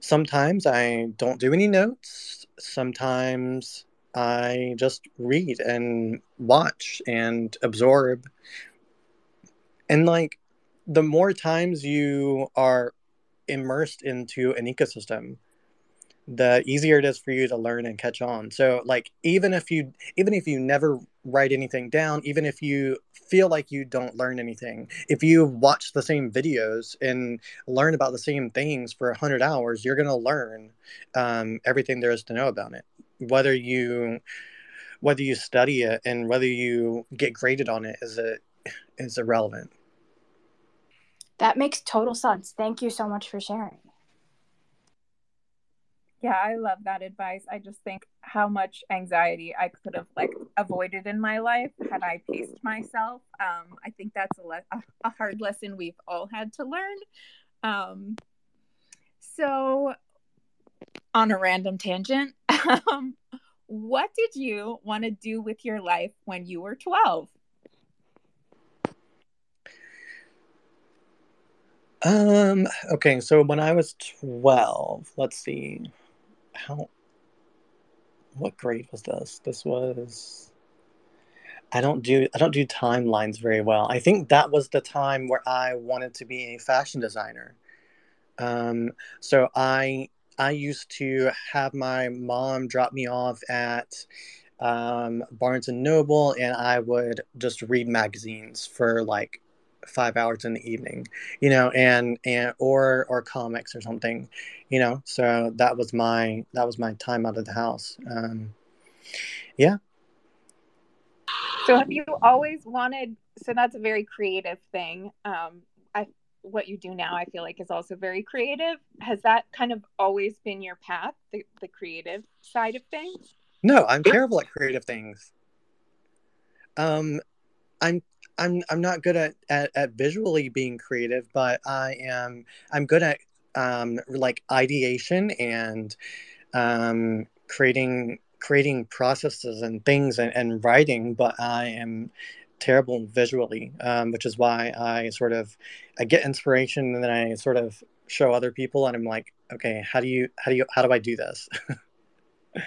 sometimes I don't do any notes. Sometimes I just read and watch and absorb. And like the more times you are immersed into an ecosystem, the easier it is for you to learn and catch on. So like even if you even if you never write anything down, even if you feel like you don't learn anything, if you watch the same videos and learn about the same things for 100 hours, you're going to learn um, everything there is to know about it. Whether you whether you study it and whether you get graded on it is it is irrelevant. that makes total sense thank you so much for sharing Yeah, I love that advice. I just think how much anxiety I could have like avoided in my life had I paced myself. Um, I think that's a, le- a hard lesson we've all had to learn. Um, so, on a random tangent, um, what did you want to do with your life when you were 12? Um, okay, so when I was 12, let's see. How what grade was this? This was I don't do I don't do timelines very well. I think that was the time where I wanted to be a fashion designer. Um, so I I used to have my mom drop me off at um, Barnes and Noble, and I would just read magazines for like five hours in the evening, you know, and and or or comics or something, you know. So that was my that was my time out of the house. Um, yeah. So have you always wanted? So that's a very creative thing. Um, I what you do now, I feel like, is also very creative. Has that kind of always been your path, the, the creative side of things? No, I'm terrible at creative things. Um, I'm I'm I'm not good at, at, at visually being creative, but I am I'm good at um, like ideation and um, creating creating processes and things and, and writing, but I am terrible visually, um, which is why I sort of I get inspiration and then I sort of show other people and I'm like, okay, how do you how do you how do I do this?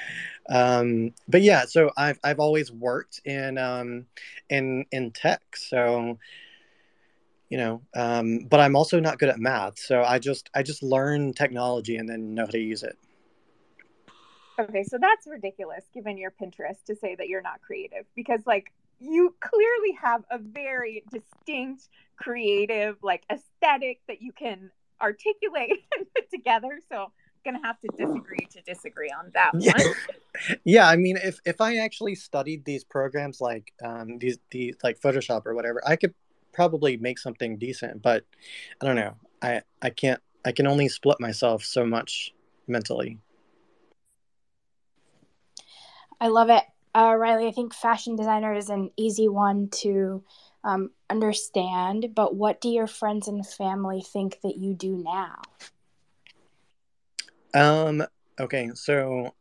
um, but yeah, so I've I've always worked in um, in in tech, so you know, um, but I'm also not good at math, so I just I just learn technology and then know how to use it. Okay, so that's ridiculous given your Pinterest to say that you're not creative because like you clearly have a very distinct creative like aesthetic that you can articulate and put together. So gonna have to disagree to disagree on that yeah. one. yeah, I mean, if if I actually studied these programs like um, these these like Photoshop or whatever, I could probably make something decent. But I don't know. I I can't. I can only split myself so much mentally. I love it, uh, Riley. I think fashion designer is an easy one to um, understand. But what do your friends and family think that you do now? Um, okay, so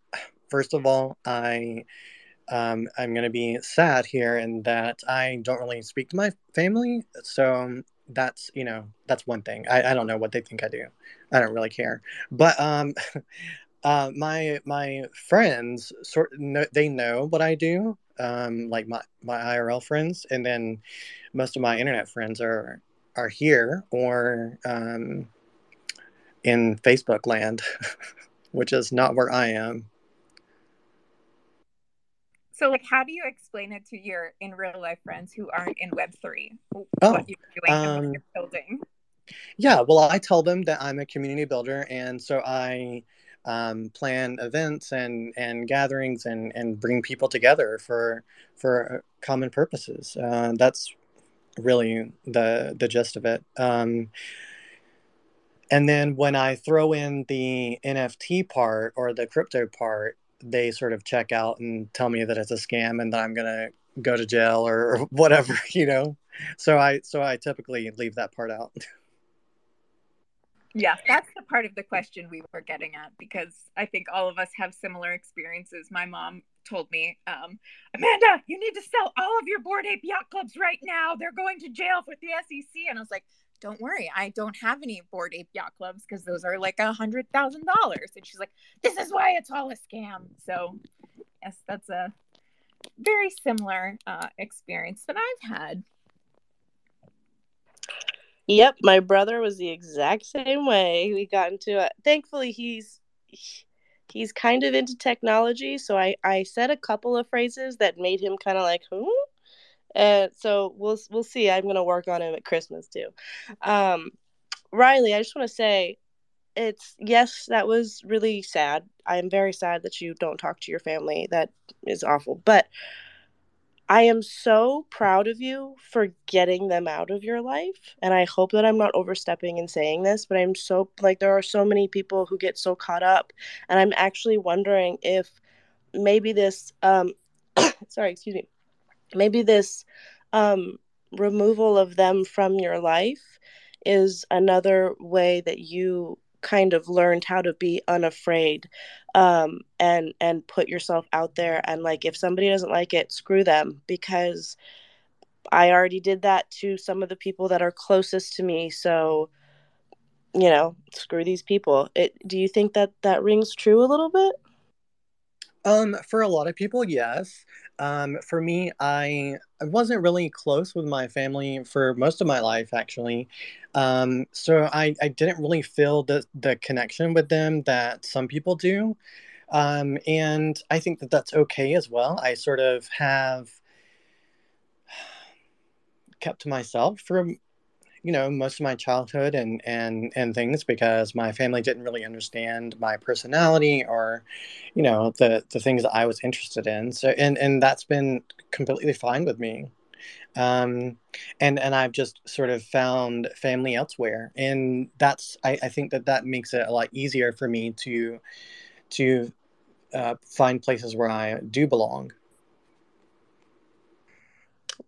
first of all, I um, I'm gonna be sad here in that I don't really speak to my family, so that's you know that's one thing. I, I don't know what they think I do. I don't really care, but um, uh, my my friends sort know, they know what I do. Um, like my my IRL friends, and then most of my internet friends are are here or um in Facebook land, which is not where I am. So, like, how do you explain it to your in real life friends who aren't in Web three? Oh, what you're doing and um, what you're building? Yeah, well, I tell them that I'm a community builder, and so I um, plan events and and gatherings and and bring people together for for common purposes. Uh, that's really the the gist of it. Um, and then when I throw in the NFT part or the crypto part, they sort of check out and tell me that it's a scam and that I'm gonna go to jail or, whatever, you know. So I so I typically leave that part out. Yeah, that's the part of the question we were getting at because I think all of us have similar experiences. My mom told me, um, Amanda, you need to sell all of your Bored Ape Yacht Clubs right now. They're going to jail with the SEC. And I was like, don't worry, I don't have any Bored Ape Yacht Clubs because those are like a hundred thousand dollars. And she's like, this is why it's all a scam. So, yes, that's a very similar uh, experience that I've had. Yep, my brother was the exact same way. We got into it. Thankfully, he's he's kind of into technology, so I I said a couple of phrases that made him kind of like, "Huh?" And so we'll we'll see. I'm gonna work on him at Christmas too. Um, Riley, I just want to say, it's yes, that was really sad. I am very sad that you don't talk to your family. That is awful. But I am so proud of you for getting them out of your life. And I hope that I'm not overstepping in saying this, but I'm so like, there are so many people who get so caught up. And I'm actually wondering if maybe this, um, sorry, excuse me, maybe this um, removal of them from your life is another way that you kind of learned how to be unafraid um, and and put yourself out there. And like if somebody doesn't like it screw them because i already did that to some of the people that are closest to me. So you know screw these people. It do you think that that rings true a little bit? Um, for a lot of people, yes. Um, for me, I I wasn't really close with my family for most of my life, actually. Um, so I, I didn't really feel the the connection with them that some people do. Um, and I think that that's okay as well. I sort of have kept to myself for you know most of my childhood and and and things because my family didn't really understand my personality or you know the the things that I was interested in. So and and that's been completely fine with me. Um and and I've just sort of found family elsewhere. And that's I, I think that that makes it a lot easier for me to to uh, find places where I do belong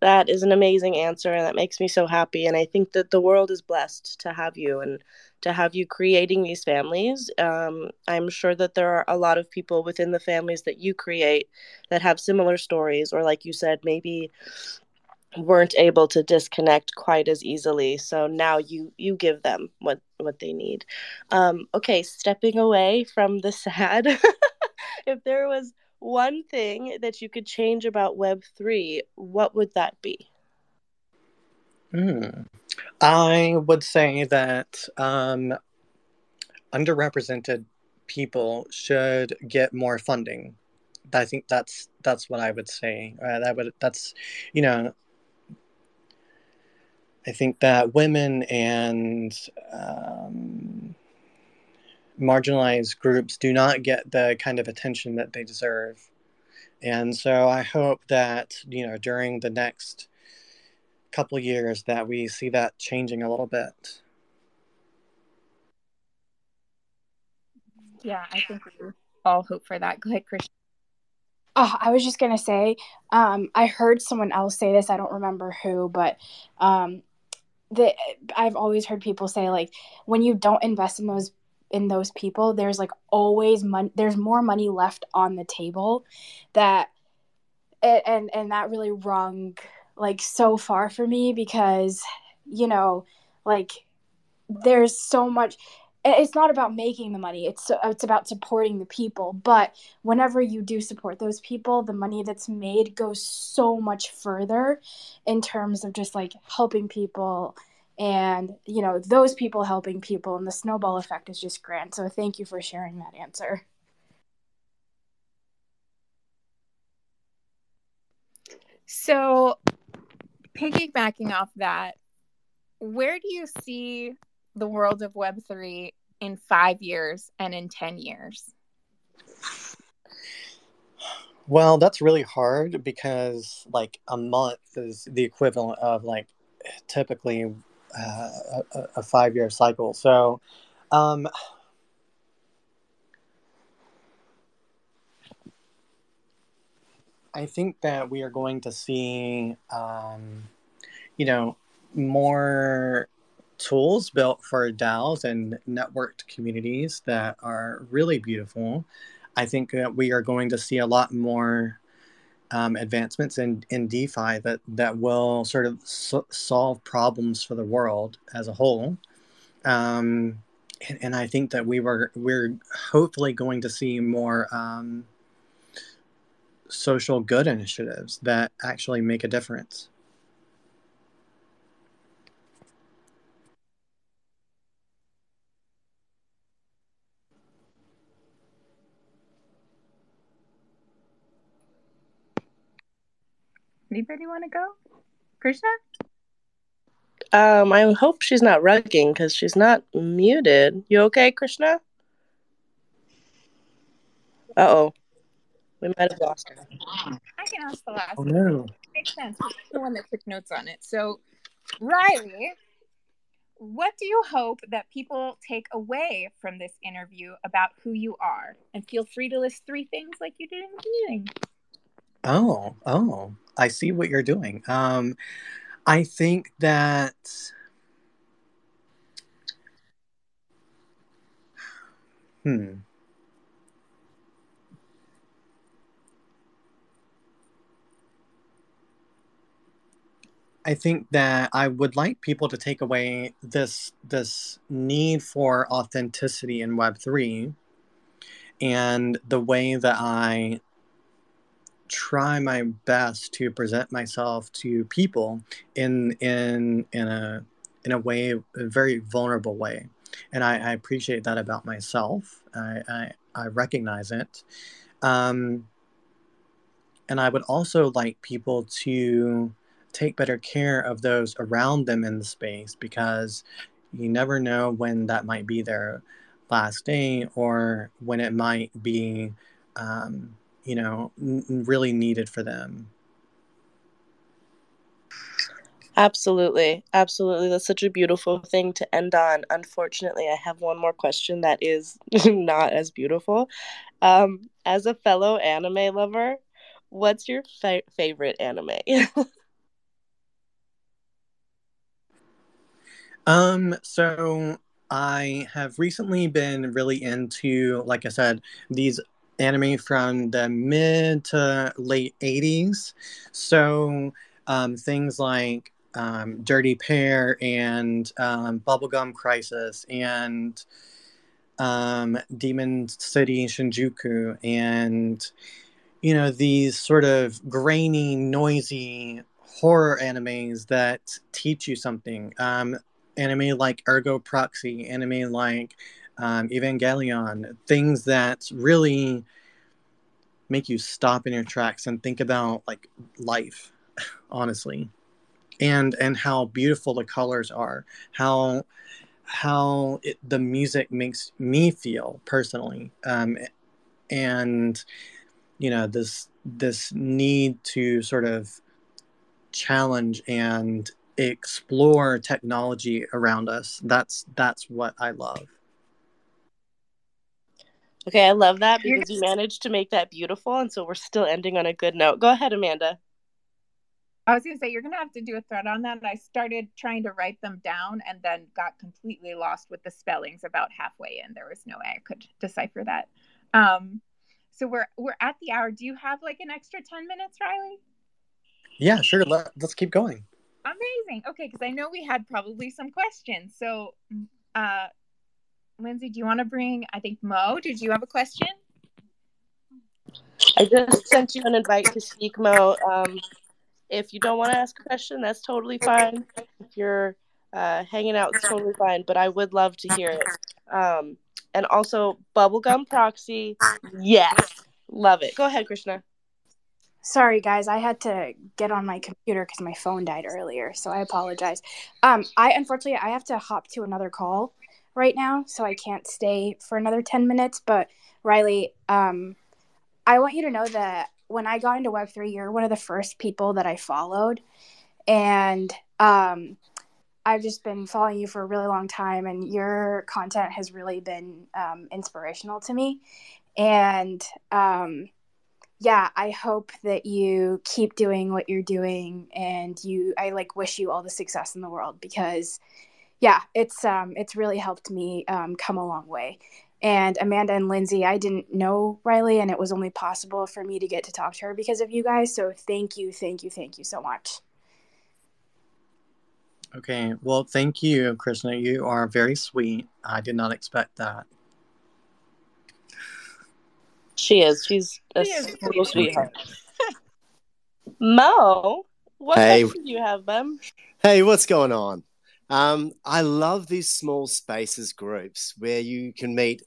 That is an amazing answer, and that makes me so happy. And I think that the world is blessed to have you and to have you creating these families. Um, I'm sure that there are a lot of people within the families that you create that have similar stories, or like you said, maybe weren't able to disconnect quite as easily. So now you you give them what what they need. Um, okay, stepping away from the sad. if there was one thing that you could change about Web three, what would that be? Hmm. I would say that um, underrepresented people should get more funding. I think that's that's what I would say. Uh, that would that's you know I think that women and um, marginalized groups do not get the kind of attention that they deserve. And so I hope that, you know, during the next couple years that we see that changing a little bit. Yeah, I think we all hope for that. Go ahead, Christian. Oh, I was just gonna say, um, I heard someone else say this. I don't remember who, but um, the I've always heard people say like when you don't invest in those in those people, there's like always money. There's more money left on the table that and and that really rung like so far for me because you know like there's so much it's not about making the money it's it's about supporting the people but whenever you do support those people the money that's made goes so much further in terms of just like helping people and you know those people helping people and the snowball effect is just grand so thank you for sharing that answer So, piggybacking off that, where do you see the world of Web3 in five years and in 10 years? Well, that's really hard because like a month is the equivalent of like typically uh, a, a five year cycle. So, um, I think that we are going to see, um, you know, more tools built for DAOs and networked communities that are really beautiful. I think that we are going to see a lot more um, advancements in, in DeFi that, that will sort of so- solve problems for the world as a whole. Um, and, and I think that we were we're hopefully going to see more um, social good initiatives that actually make a difference. Anybody want to go? Krishna? Um, I hope she's not rugging because she's not muted. You okay, Krishna? Uh oh. We might have lost her. I can ask the last Oh no. makes sense. She's the one that took notes on it. So, Riley, what do you hope that people take away from this interview about who you are? And feel free to list three things like you did in the beginning. Oh, oh, I see what you're doing. Um, I think that hmm. I think that I would like people to take away this this need for authenticity in Web three, and the way that I try my best to present myself to people in in in a in a way a very vulnerable way. And i, I appreciate that about myself. I i, I recognize it. Um, and i would also like people to take better care of those around them in the space because you never know when that might be their last day or when it might be um, you know, n- really needed for them. Absolutely. Absolutely. That's such a beautiful thing to end on. Unfortunately, I have one more question that is not as beautiful. Um, as a fellow anime lover, what's your fa- favorite anime? um, so I have recently been really into, like I said, these anime from the mid to late 80s. So um, things like um, Dirty Pair and um, Bubblegum Crisis and um, Demon City Shinjuku and you know these sort of grainy, noisy horror animes that teach you something. Um, anime like Ergo Proxy, anime like um, Evangelion, things that really make you stop in your tracks and think about like life, honestly, and and how beautiful the colors are, how how it, the music makes me feel personally, um, and you know this this need to sort of challenge and explore technology around us. That's that's what I love. Okay, I love that because you managed to make that beautiful, and so we're still ending on a good note. Go ahead, Amanda. I was going to say, you're going to have to do a thread on that. I started trying to write them down and then got completely lost with the spellings about halfway in. There was no way I could decipher that. Um, so we're we're at the hour. Do you have like an extra 10 minutes, Riley? Yeah, sure. Let, let's keep going. Amazing. Okay, because I know we had probably some questions. So uh, Lindsay, do you want to bring? I think Mo. Did you have a question? I just sent you an invite to speak, Mo. Um, if you don't want to ask a question, that's totally fine. If you're uh, hanging out, it's totally fine. But I would love to hear it. Um, and also, bubblegum proxy, yes, love it. Go ahead, Krishna. Sorry, guys. I had to get on my computer because my phone died earlier, so I apologize. Um, I unfortunately I have to hop to another call right now, so I can't stay for another 10 minutes. But Riley, um, I want you to know that when I got into Web3, you're one of the first people that I followed. And um, I've just been following you for a really long time, and your content has really been um, inspirational to me. And um, yeah, I hope that you keep doing what you're doing, and you, I like wish you all the success in the world because yeah, it's um, it's really helped me um, come a long way. And Amanda and Lindsay, I didn't know Riley, and it was only possible for me to get to talk to her because of you guys. So thank you, thank you, thank you so much. Okay, well, thank you, Krishna. You are very sweet. I did not expect that. She is. She's a she is little sweetheart. Mo, what hey. do you have, Bem? Hey, what's going on? Um, I love these small spaces groups where you can meet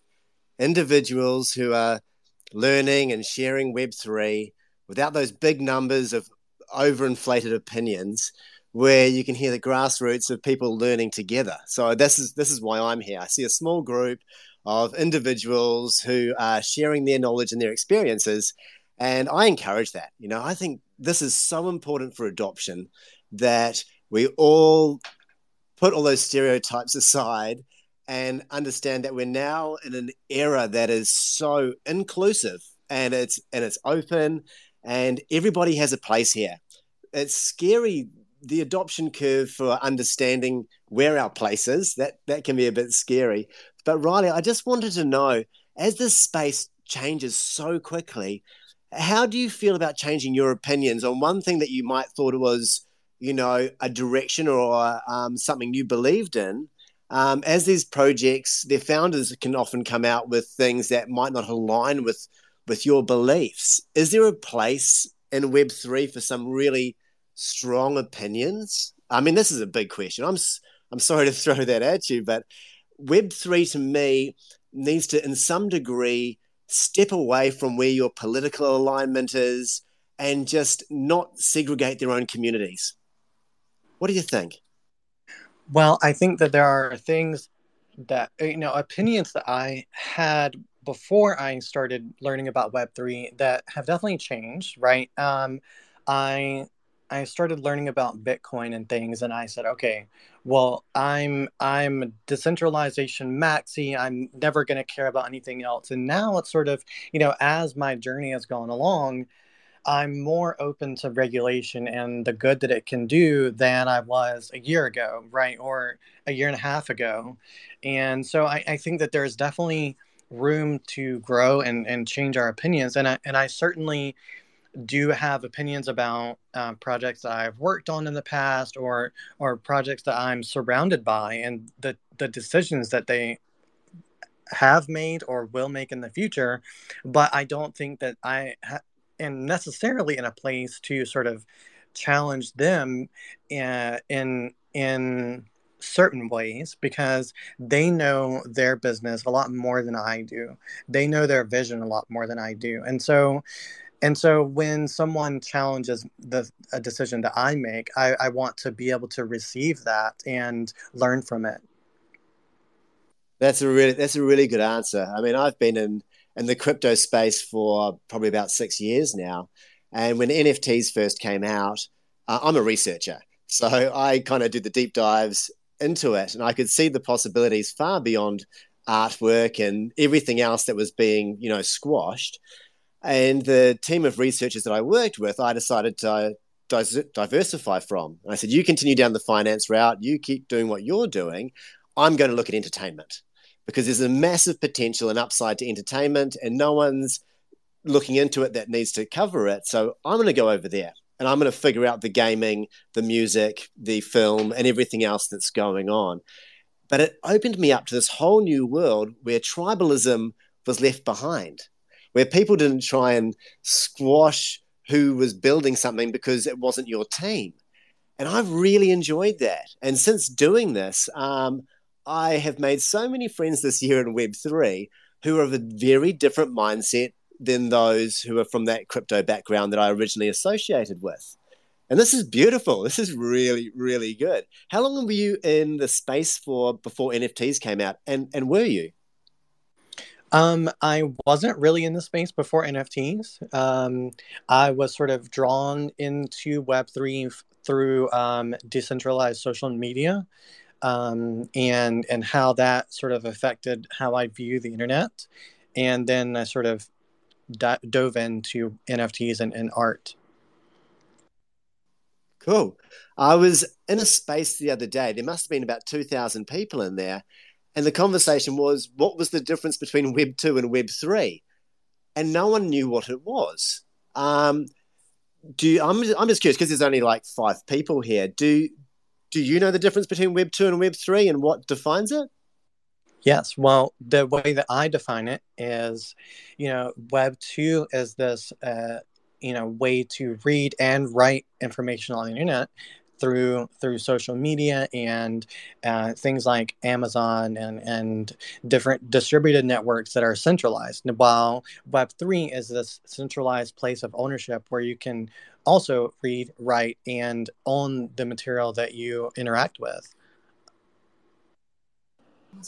individuals who are learning and sharing Web3 without those big numbers of overinflated opinions where you can hear the grassroots of people learning together. So this is this is why I'm here. I see a small group of individuals who are sharing their knowledge and their experiences and I encourage that. You know, I think this is so important for adoption that we all put all those stereotypes aside and understand that we're now in an era that is so inclusive and it's and it's open and everybody has a place here. It's scary the adoption curve for understanding where our place is. That that can be a bit scary. But Riley, I just wanted to know as this space changes so quickly, how do you feel about changing your opinions on one thing that you might thought was, you know, a direction or um, something you believed in? Um, as these projects, their founders can often come out with things that might not align with with your beliefs. Is there a place in Web three for some really strong opinions? I mean, this is a big question. I'm I'm sorry to throw that at you, but Web three to me needs to, in some degree, step away from where your political alignment is and just not segregate their own communities. What do you think? Well, I think that there are things that, you know, opinions that I had before I started learning about Web3 that have definitely changed, right? Um, I I started learning about Bitcoin and things, and I said, okay, well, I'm I'm decentralization maxi. I'm never going to care about anything else. And now it's sort of, you know, as my journey has gone along, I'm more open to regulation and the good that it can do than I was a year ago, right, or a year and a half ago. And so I, I think that there's definitely room to grow and, and change our opinions. And I and I certainly do have opinions about um, projects that I've worked on in the past or or projects that I'm surrounded by and the the decisions that they have made or will make in the future but I don't think that I ha- am necessarily in a place to sort of challenge them in uh, in, in certain ways because they know their business a lot more than I do. They know their vision a lot more than I do. And so and so when someone challenges the a decision that I make, I, I want to be able to receive that and learn from it. That's a really that's a really good answer. I mean, I've been in in the crypto space for probably about six years now, and when NFTs first came out, uh, I'm a researcher, so I kind of did the deep dives into it, and I could see the possibilities far beyond artwork and everything else that was being you know squashed. And the team of researchers that I worked with, I decided to diversify from. And I said, You continue down the finance route, you keep doing what you're doing. I'm going to look at entertainment because there's a massive potential and upside to entertainment, and no one's looking into it that needs to cover it. So I'm going to go over there and I'm going to figure out the gaming, the music, the film, and everything else that's going on. But it opened me up to this whole new world where tribalism was left behind where people didn't try and squash who was building something because it wasn't your team. And I've really enjoyed that. And since doing this, um, I have made so many friends this year in Web3 who are of a very different mindset than those who are from that crypto background that I originally associated with. And this is beautiful. This is really, really good. How long were you in the space for before NFTs came out? And, and were you? Um, I wasn't really in the space before NFTs. Um, I was sort of drawn into Web3 f- through um, decentralized social media um, and, and how that sort of affected how I view the internet. And then I sort of dove into NFTs and, and art. Cool. I was in a space the other day. There must have been about 2,000 people in there and the conversation was, what was the difference between Web 2 and Web 3? And no one knew what it was. Um, do you, I'm, I'm just curious because there's only like five people here. Do, do you know the difference between Web 2 and Web 3 and what defines it? Yes. Well, the way that I define it is, you know, Web 2 is this, uh, you know, way to read and write information on the internet through through social media and uh, things like Amazon and and different distributed networks that are centralized. While Web three is this centralized place of ownership where you can also read, write, and own the material that you interact with.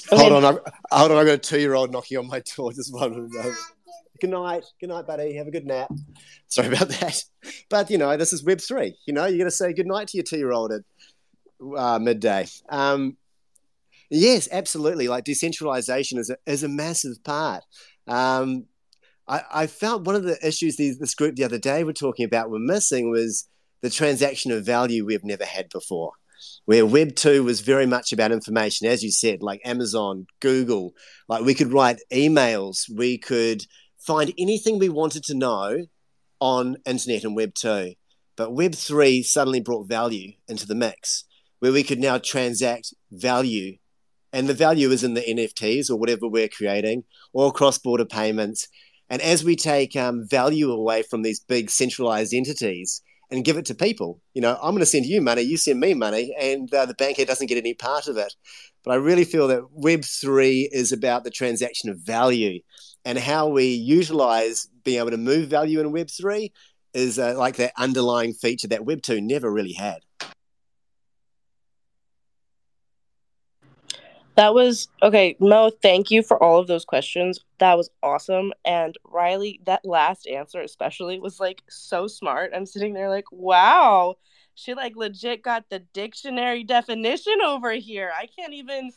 Hold on, I, hold on! I got a two-year-old knocking on my door. Just one Good night. Good night, buddy. Have a good nap. Sorry about that. But, you know, this is Web3. You know, you got to say good night to your two year old at uh, midday. Um, yes, absolutely. Like decentralization is a, is a massive part. Um, I, I found one of the issues these, this group the other day were talking about were missing was the transaction of value we've never had before where Web 2 was very much about information, as you said, like Amazon, Google. Like we could write emails, we could find anything we wanted to know on internet and Web 2. But Web 3 suddenly brought value into the mix, where we could now transact value. And the value is in the NFTs or whatever we're creating, or cross border payments. And as we take um, value away from these big centralized entities, and give it to people. You know, I'm going to send you money, you send me money, and uh, the banker doesn't get any part of it. But I really feel that Web3 is about the transaction of value and how we utilize being able to move value in Web3 is uh, like that underlying feature that Web2 never really had. That was okay, Mo. Thank you for all of those questions. That was awesome. And Riley, that last answer especially was like so smart. I'm sitting there like, wow, she like legit got the dictionary definition over here. I can't even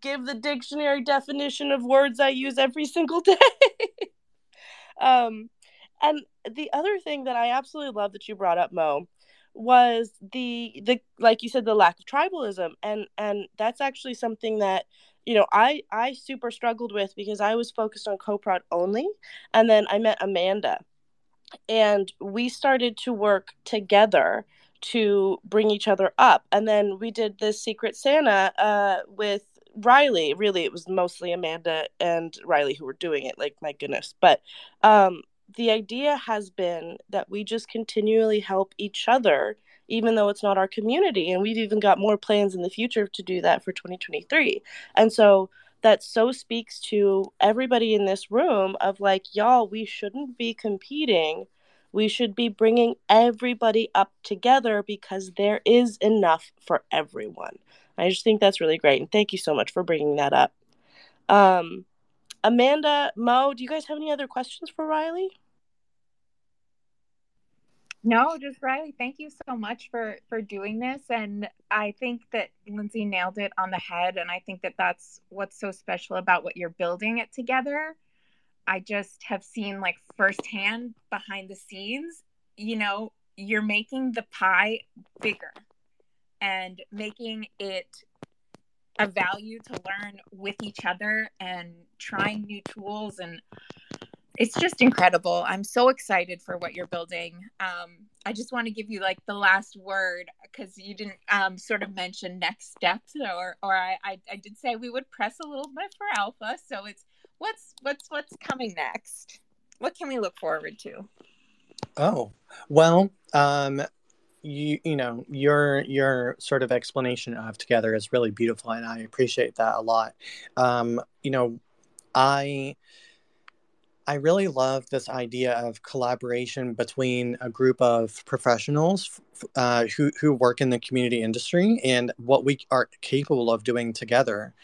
give the dictionary definition of words I use every single day. um, and the other thing that I absolutely love that you brought up, Mo, was the the like you said the lack of tribalism. And and that's actually something that you know i i super struggled with because i was focused on coprod only. And then i met amanda. And we started to work together to bring each other up. And then we did this secret santa uh, with riley. Really it was mostly amanda and riley who were doing it like my goodness. But um the idea has been that we just continually help each other even though it's not our community and we've even got more plans in the future to do that for 2023 and so that so speaks to everybody in this room of like y'all we shouldn't be competing. We should be bringing everybody up together because there is enough for everyone. I just think that's really great and thank you so much for bringing that up. Um, Amanda, Mo, do you guys have any other questions for Riley? No, just Riley. Thank you so much for for doing this, and I think that Lindsay nailed it on the head, and I think that that's what's so special about what you're building it together. I just have seen like firsthand behind the scenes. You know, you're making the pie bigger and making it a value to learn with each other and trying new tools and it's just incredible. I'm so excited for what you're building. Um, i just want to give you like the last word because you didn't um, sort of mention next steps or or I, I, I did say we would press a little bit for alpha so it's what's what's what's coming next? What can we look forward to? Oh well um you you know your your sort of explanation of together is really beautiful and i appreciate that a lot. Um you know i i really love this idea of collaboration between a group of professionals uh, who who work in the community industry and what we are capable of doing together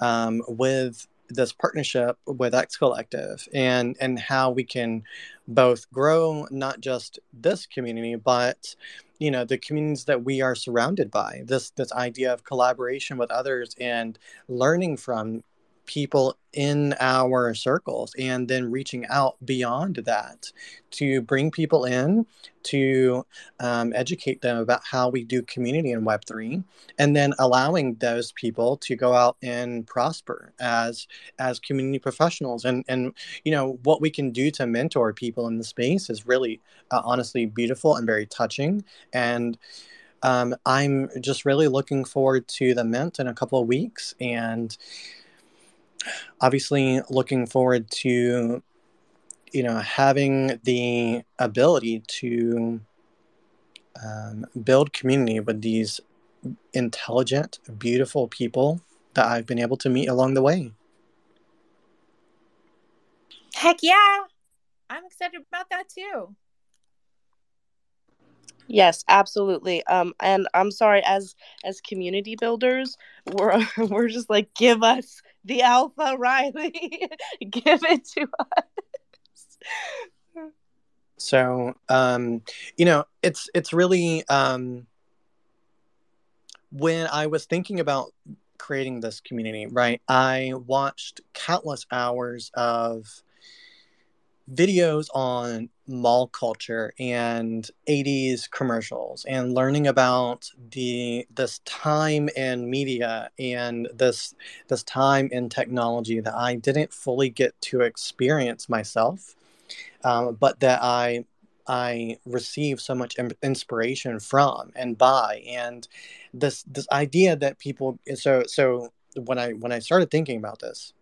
um, with this partnership with X Collective and and how we can both grow not just this community but you know the communities that we are surrounded by this this idea of collaboration with others and learning from people in our circles and then reaching out beyond that to bring people in to um, educate them about how we do community in web3 and then allowing those people to go out and prosper as as community professionals. And and you know what we can do to mentor people in the space is really uh, honestly beautiful and very touching. And um, i'm just really looking forward to the mint in a couple of weeks and obviously looking forward to you know having the ability to um, build community with these intelligent beautiful people that i've been able to meet along the way. Heck yeah. I'm excited about that too Yes, absolutely. Um, and I'm sorry, as as community builders, we're we're just like, give us the alpha, Riley. give it to us. So, um, you know, it's it's really um, when I was thinking about creating this community, right? I watched countless hours of videos on mall culture and 80s commercials and learning about the this time in media and this this time in technology that I didn't fully get to experience myself um, but that I I receive so much inspiration from and by. And this this idea that people so so when I when I started thinking about this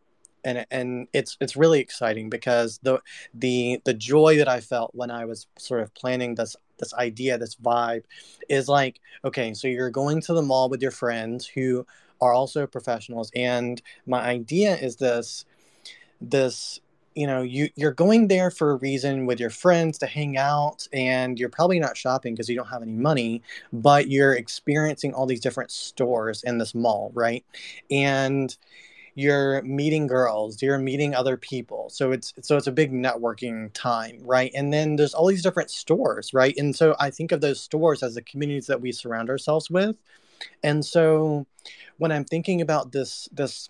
and and it's it's really exciting because the the the joy that I felt when I was sort of planning this this idea this vibe is like okay so you're going to the mall with your friends who are also professionals and my idea is this this you know you you're going there for a reason with your friends to hang out and you're probably not shopping because you don't have any money but you're experiencing all these different stores in this mall right? And you're meeting girls you're meeting other people. So it's so it's a big networking time right? And then there's all these different stores right? And so i think of those stores as the communities that we surround ourselves with. And so when i'm thinking about this this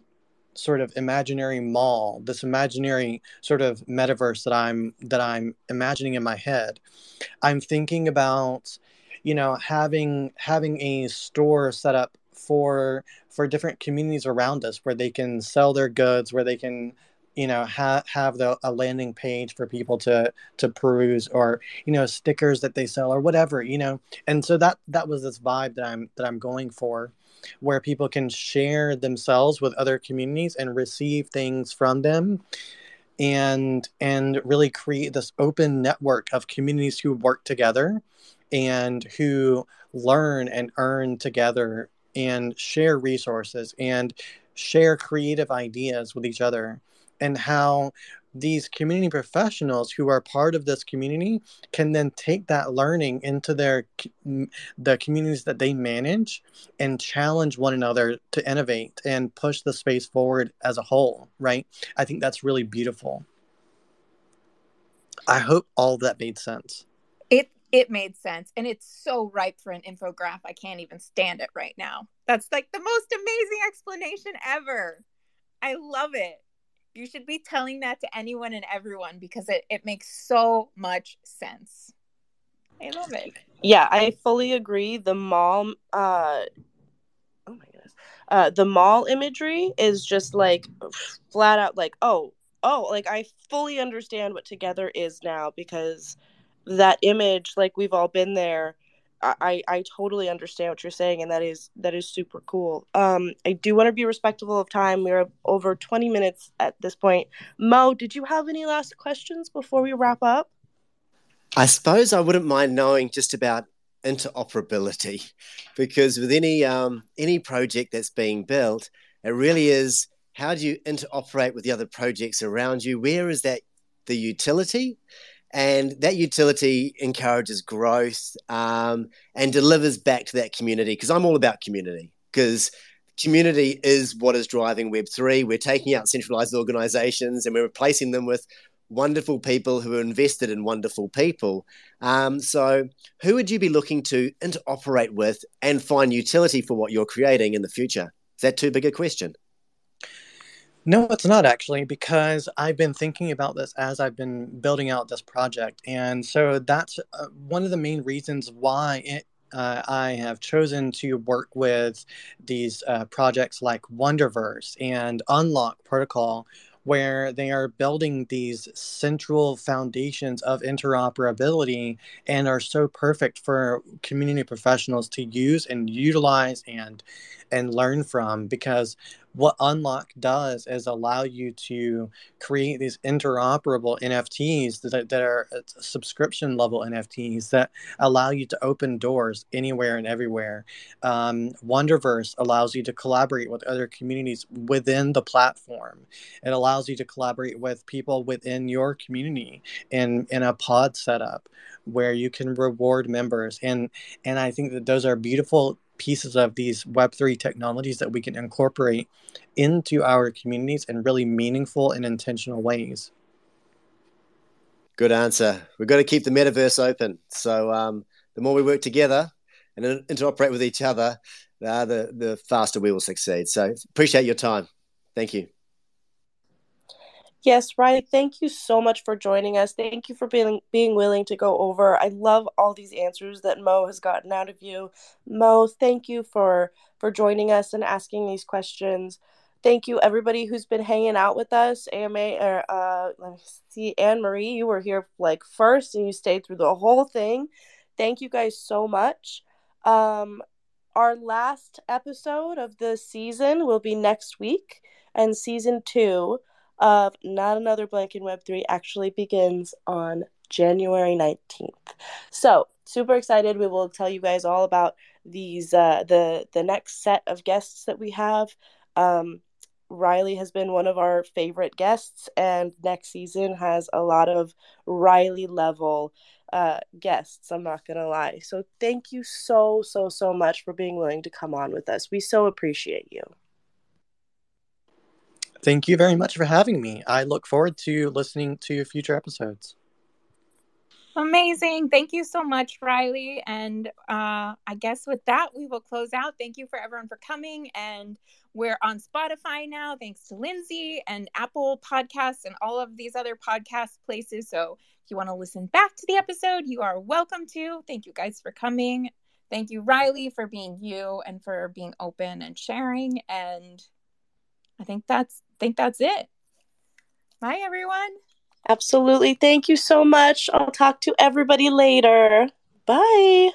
sort of imaginary mall this imaginary sort of metaverse that i'm that i'm imagining in my head i'm thinking about you know having having a store set up for for different communities around us where they can sell their goods where they can you know ha- have the, a landing page for people to to peruse or you know stickers that they sell or whatever you know? And so that that was this vibe that i'm that i'm going for where people can share themselves with other communities and receive things from them and and really create this open network of communities who work together and who learn and earn together and share resources and share creative ideas with each other and how these community professionals who are part of this community can then take that learning into their the communities that they manage and challenge one another to innovate and push the space forward as a whole right? I think that's really beautiful. I hope all that made sense. It it made sense and it's so ripe for an infograph i can't even stand it right now. That's like the most amazing explanation ever. I love it. You should be telling that to anyone and everyone because it, it makes so much sense. I love it. Yeah i fully agree. The mall uh oh my goodness. Uh the mall imagery is just like flat out like oh oh like i fully understand what together is now because that image like we've all been there I, I totally understand what you're saying and that is that is super cool. Um i do want to be respectful of time. We're over 20 minutes at this point. Mo did you have any last questions before we wrap up? I suppose i wouldn't mind knowing just about interoperability because with any um, any project that's being built it really is how do you interoperate with the other projects around you? Where is that the utility and that utility encourages growth um, and delivers back to that community because i'm all about community because community is what is driving web3 we're taking out centralized organizations and we're replacing them with wonderful people who are invested in wonderful people. Um, so who would you be looking to interoperate with and find utility for what you're creating in the future? Is that too big a question no, it's not actually, because I've been thinking about this as I've been building out this project. And so that's uh, one of the main reasons why it, uh, I have chosen to work with these uh, projects like Wonderverse and Unlock Protocol, where they are building these central foundations of interoperability and are so perfect for community professionals to use and utilize and and learn from because what unlock does is allow you to create these interoperable nfts that, that are uh, subscription level nfts that allow you to open doors anywhere and everywhere. Um, wonderverse allows you to collaborate with other communities within the platform. It allows you to collaborate with people within your community in in a pod setup where you can reward members. And and i think that those are beautiful pieces of these Web3 technologies that we can incorporate into our communities in really meaningful and intentional ways. Good answer. We've got to keep the metaverse open. So um, the more we work together and interoperate with each other, uh, the the faster we will succeed. So appreciate your time. Thank you. Yes, Ryan, thank you so much for joining us. Thank you for being being willing to go over. I love all these answers that Mo has gotten out of you. Mo, thank you for for joining us and asking these questions. Thank you everybody who's been hanging out with us. AMA or uh let me see Anne Marie, you were here like first and you stayed through the whole thing. Thank you guys so much. Um our last episode of the season will be next week and season 2 of Not Another Blank in Web3 actually begins on January 19th. So, super excited. We will tell you guys all about these uh, the the next set of guests that we have. Um, Riley has been one of our favorite guests, and next season has a lot of Riley level uh, guests. I'm not gonna lie. So thank you so so so much for being willing to come on with us. We so appreciate you. Thank you very much for having me. I look forward to listening to future episodes. Amazing. Thank you so much, Riley. And uh, I guess with that, we will close out. Thank you for everyone for coming. And we're on Spotify now, thanks to Lindsay and Apple Podcasts and all of these other podcast places. So if you want to listen back to the episode, you are welcome to. Thank you guys for coming. Thank you, Riley, for being you and for being open and sharing. And I think that's I think that's it. Bye, everyone. Absolutely. Thank you so much. I'll talk to everybody later. Bye.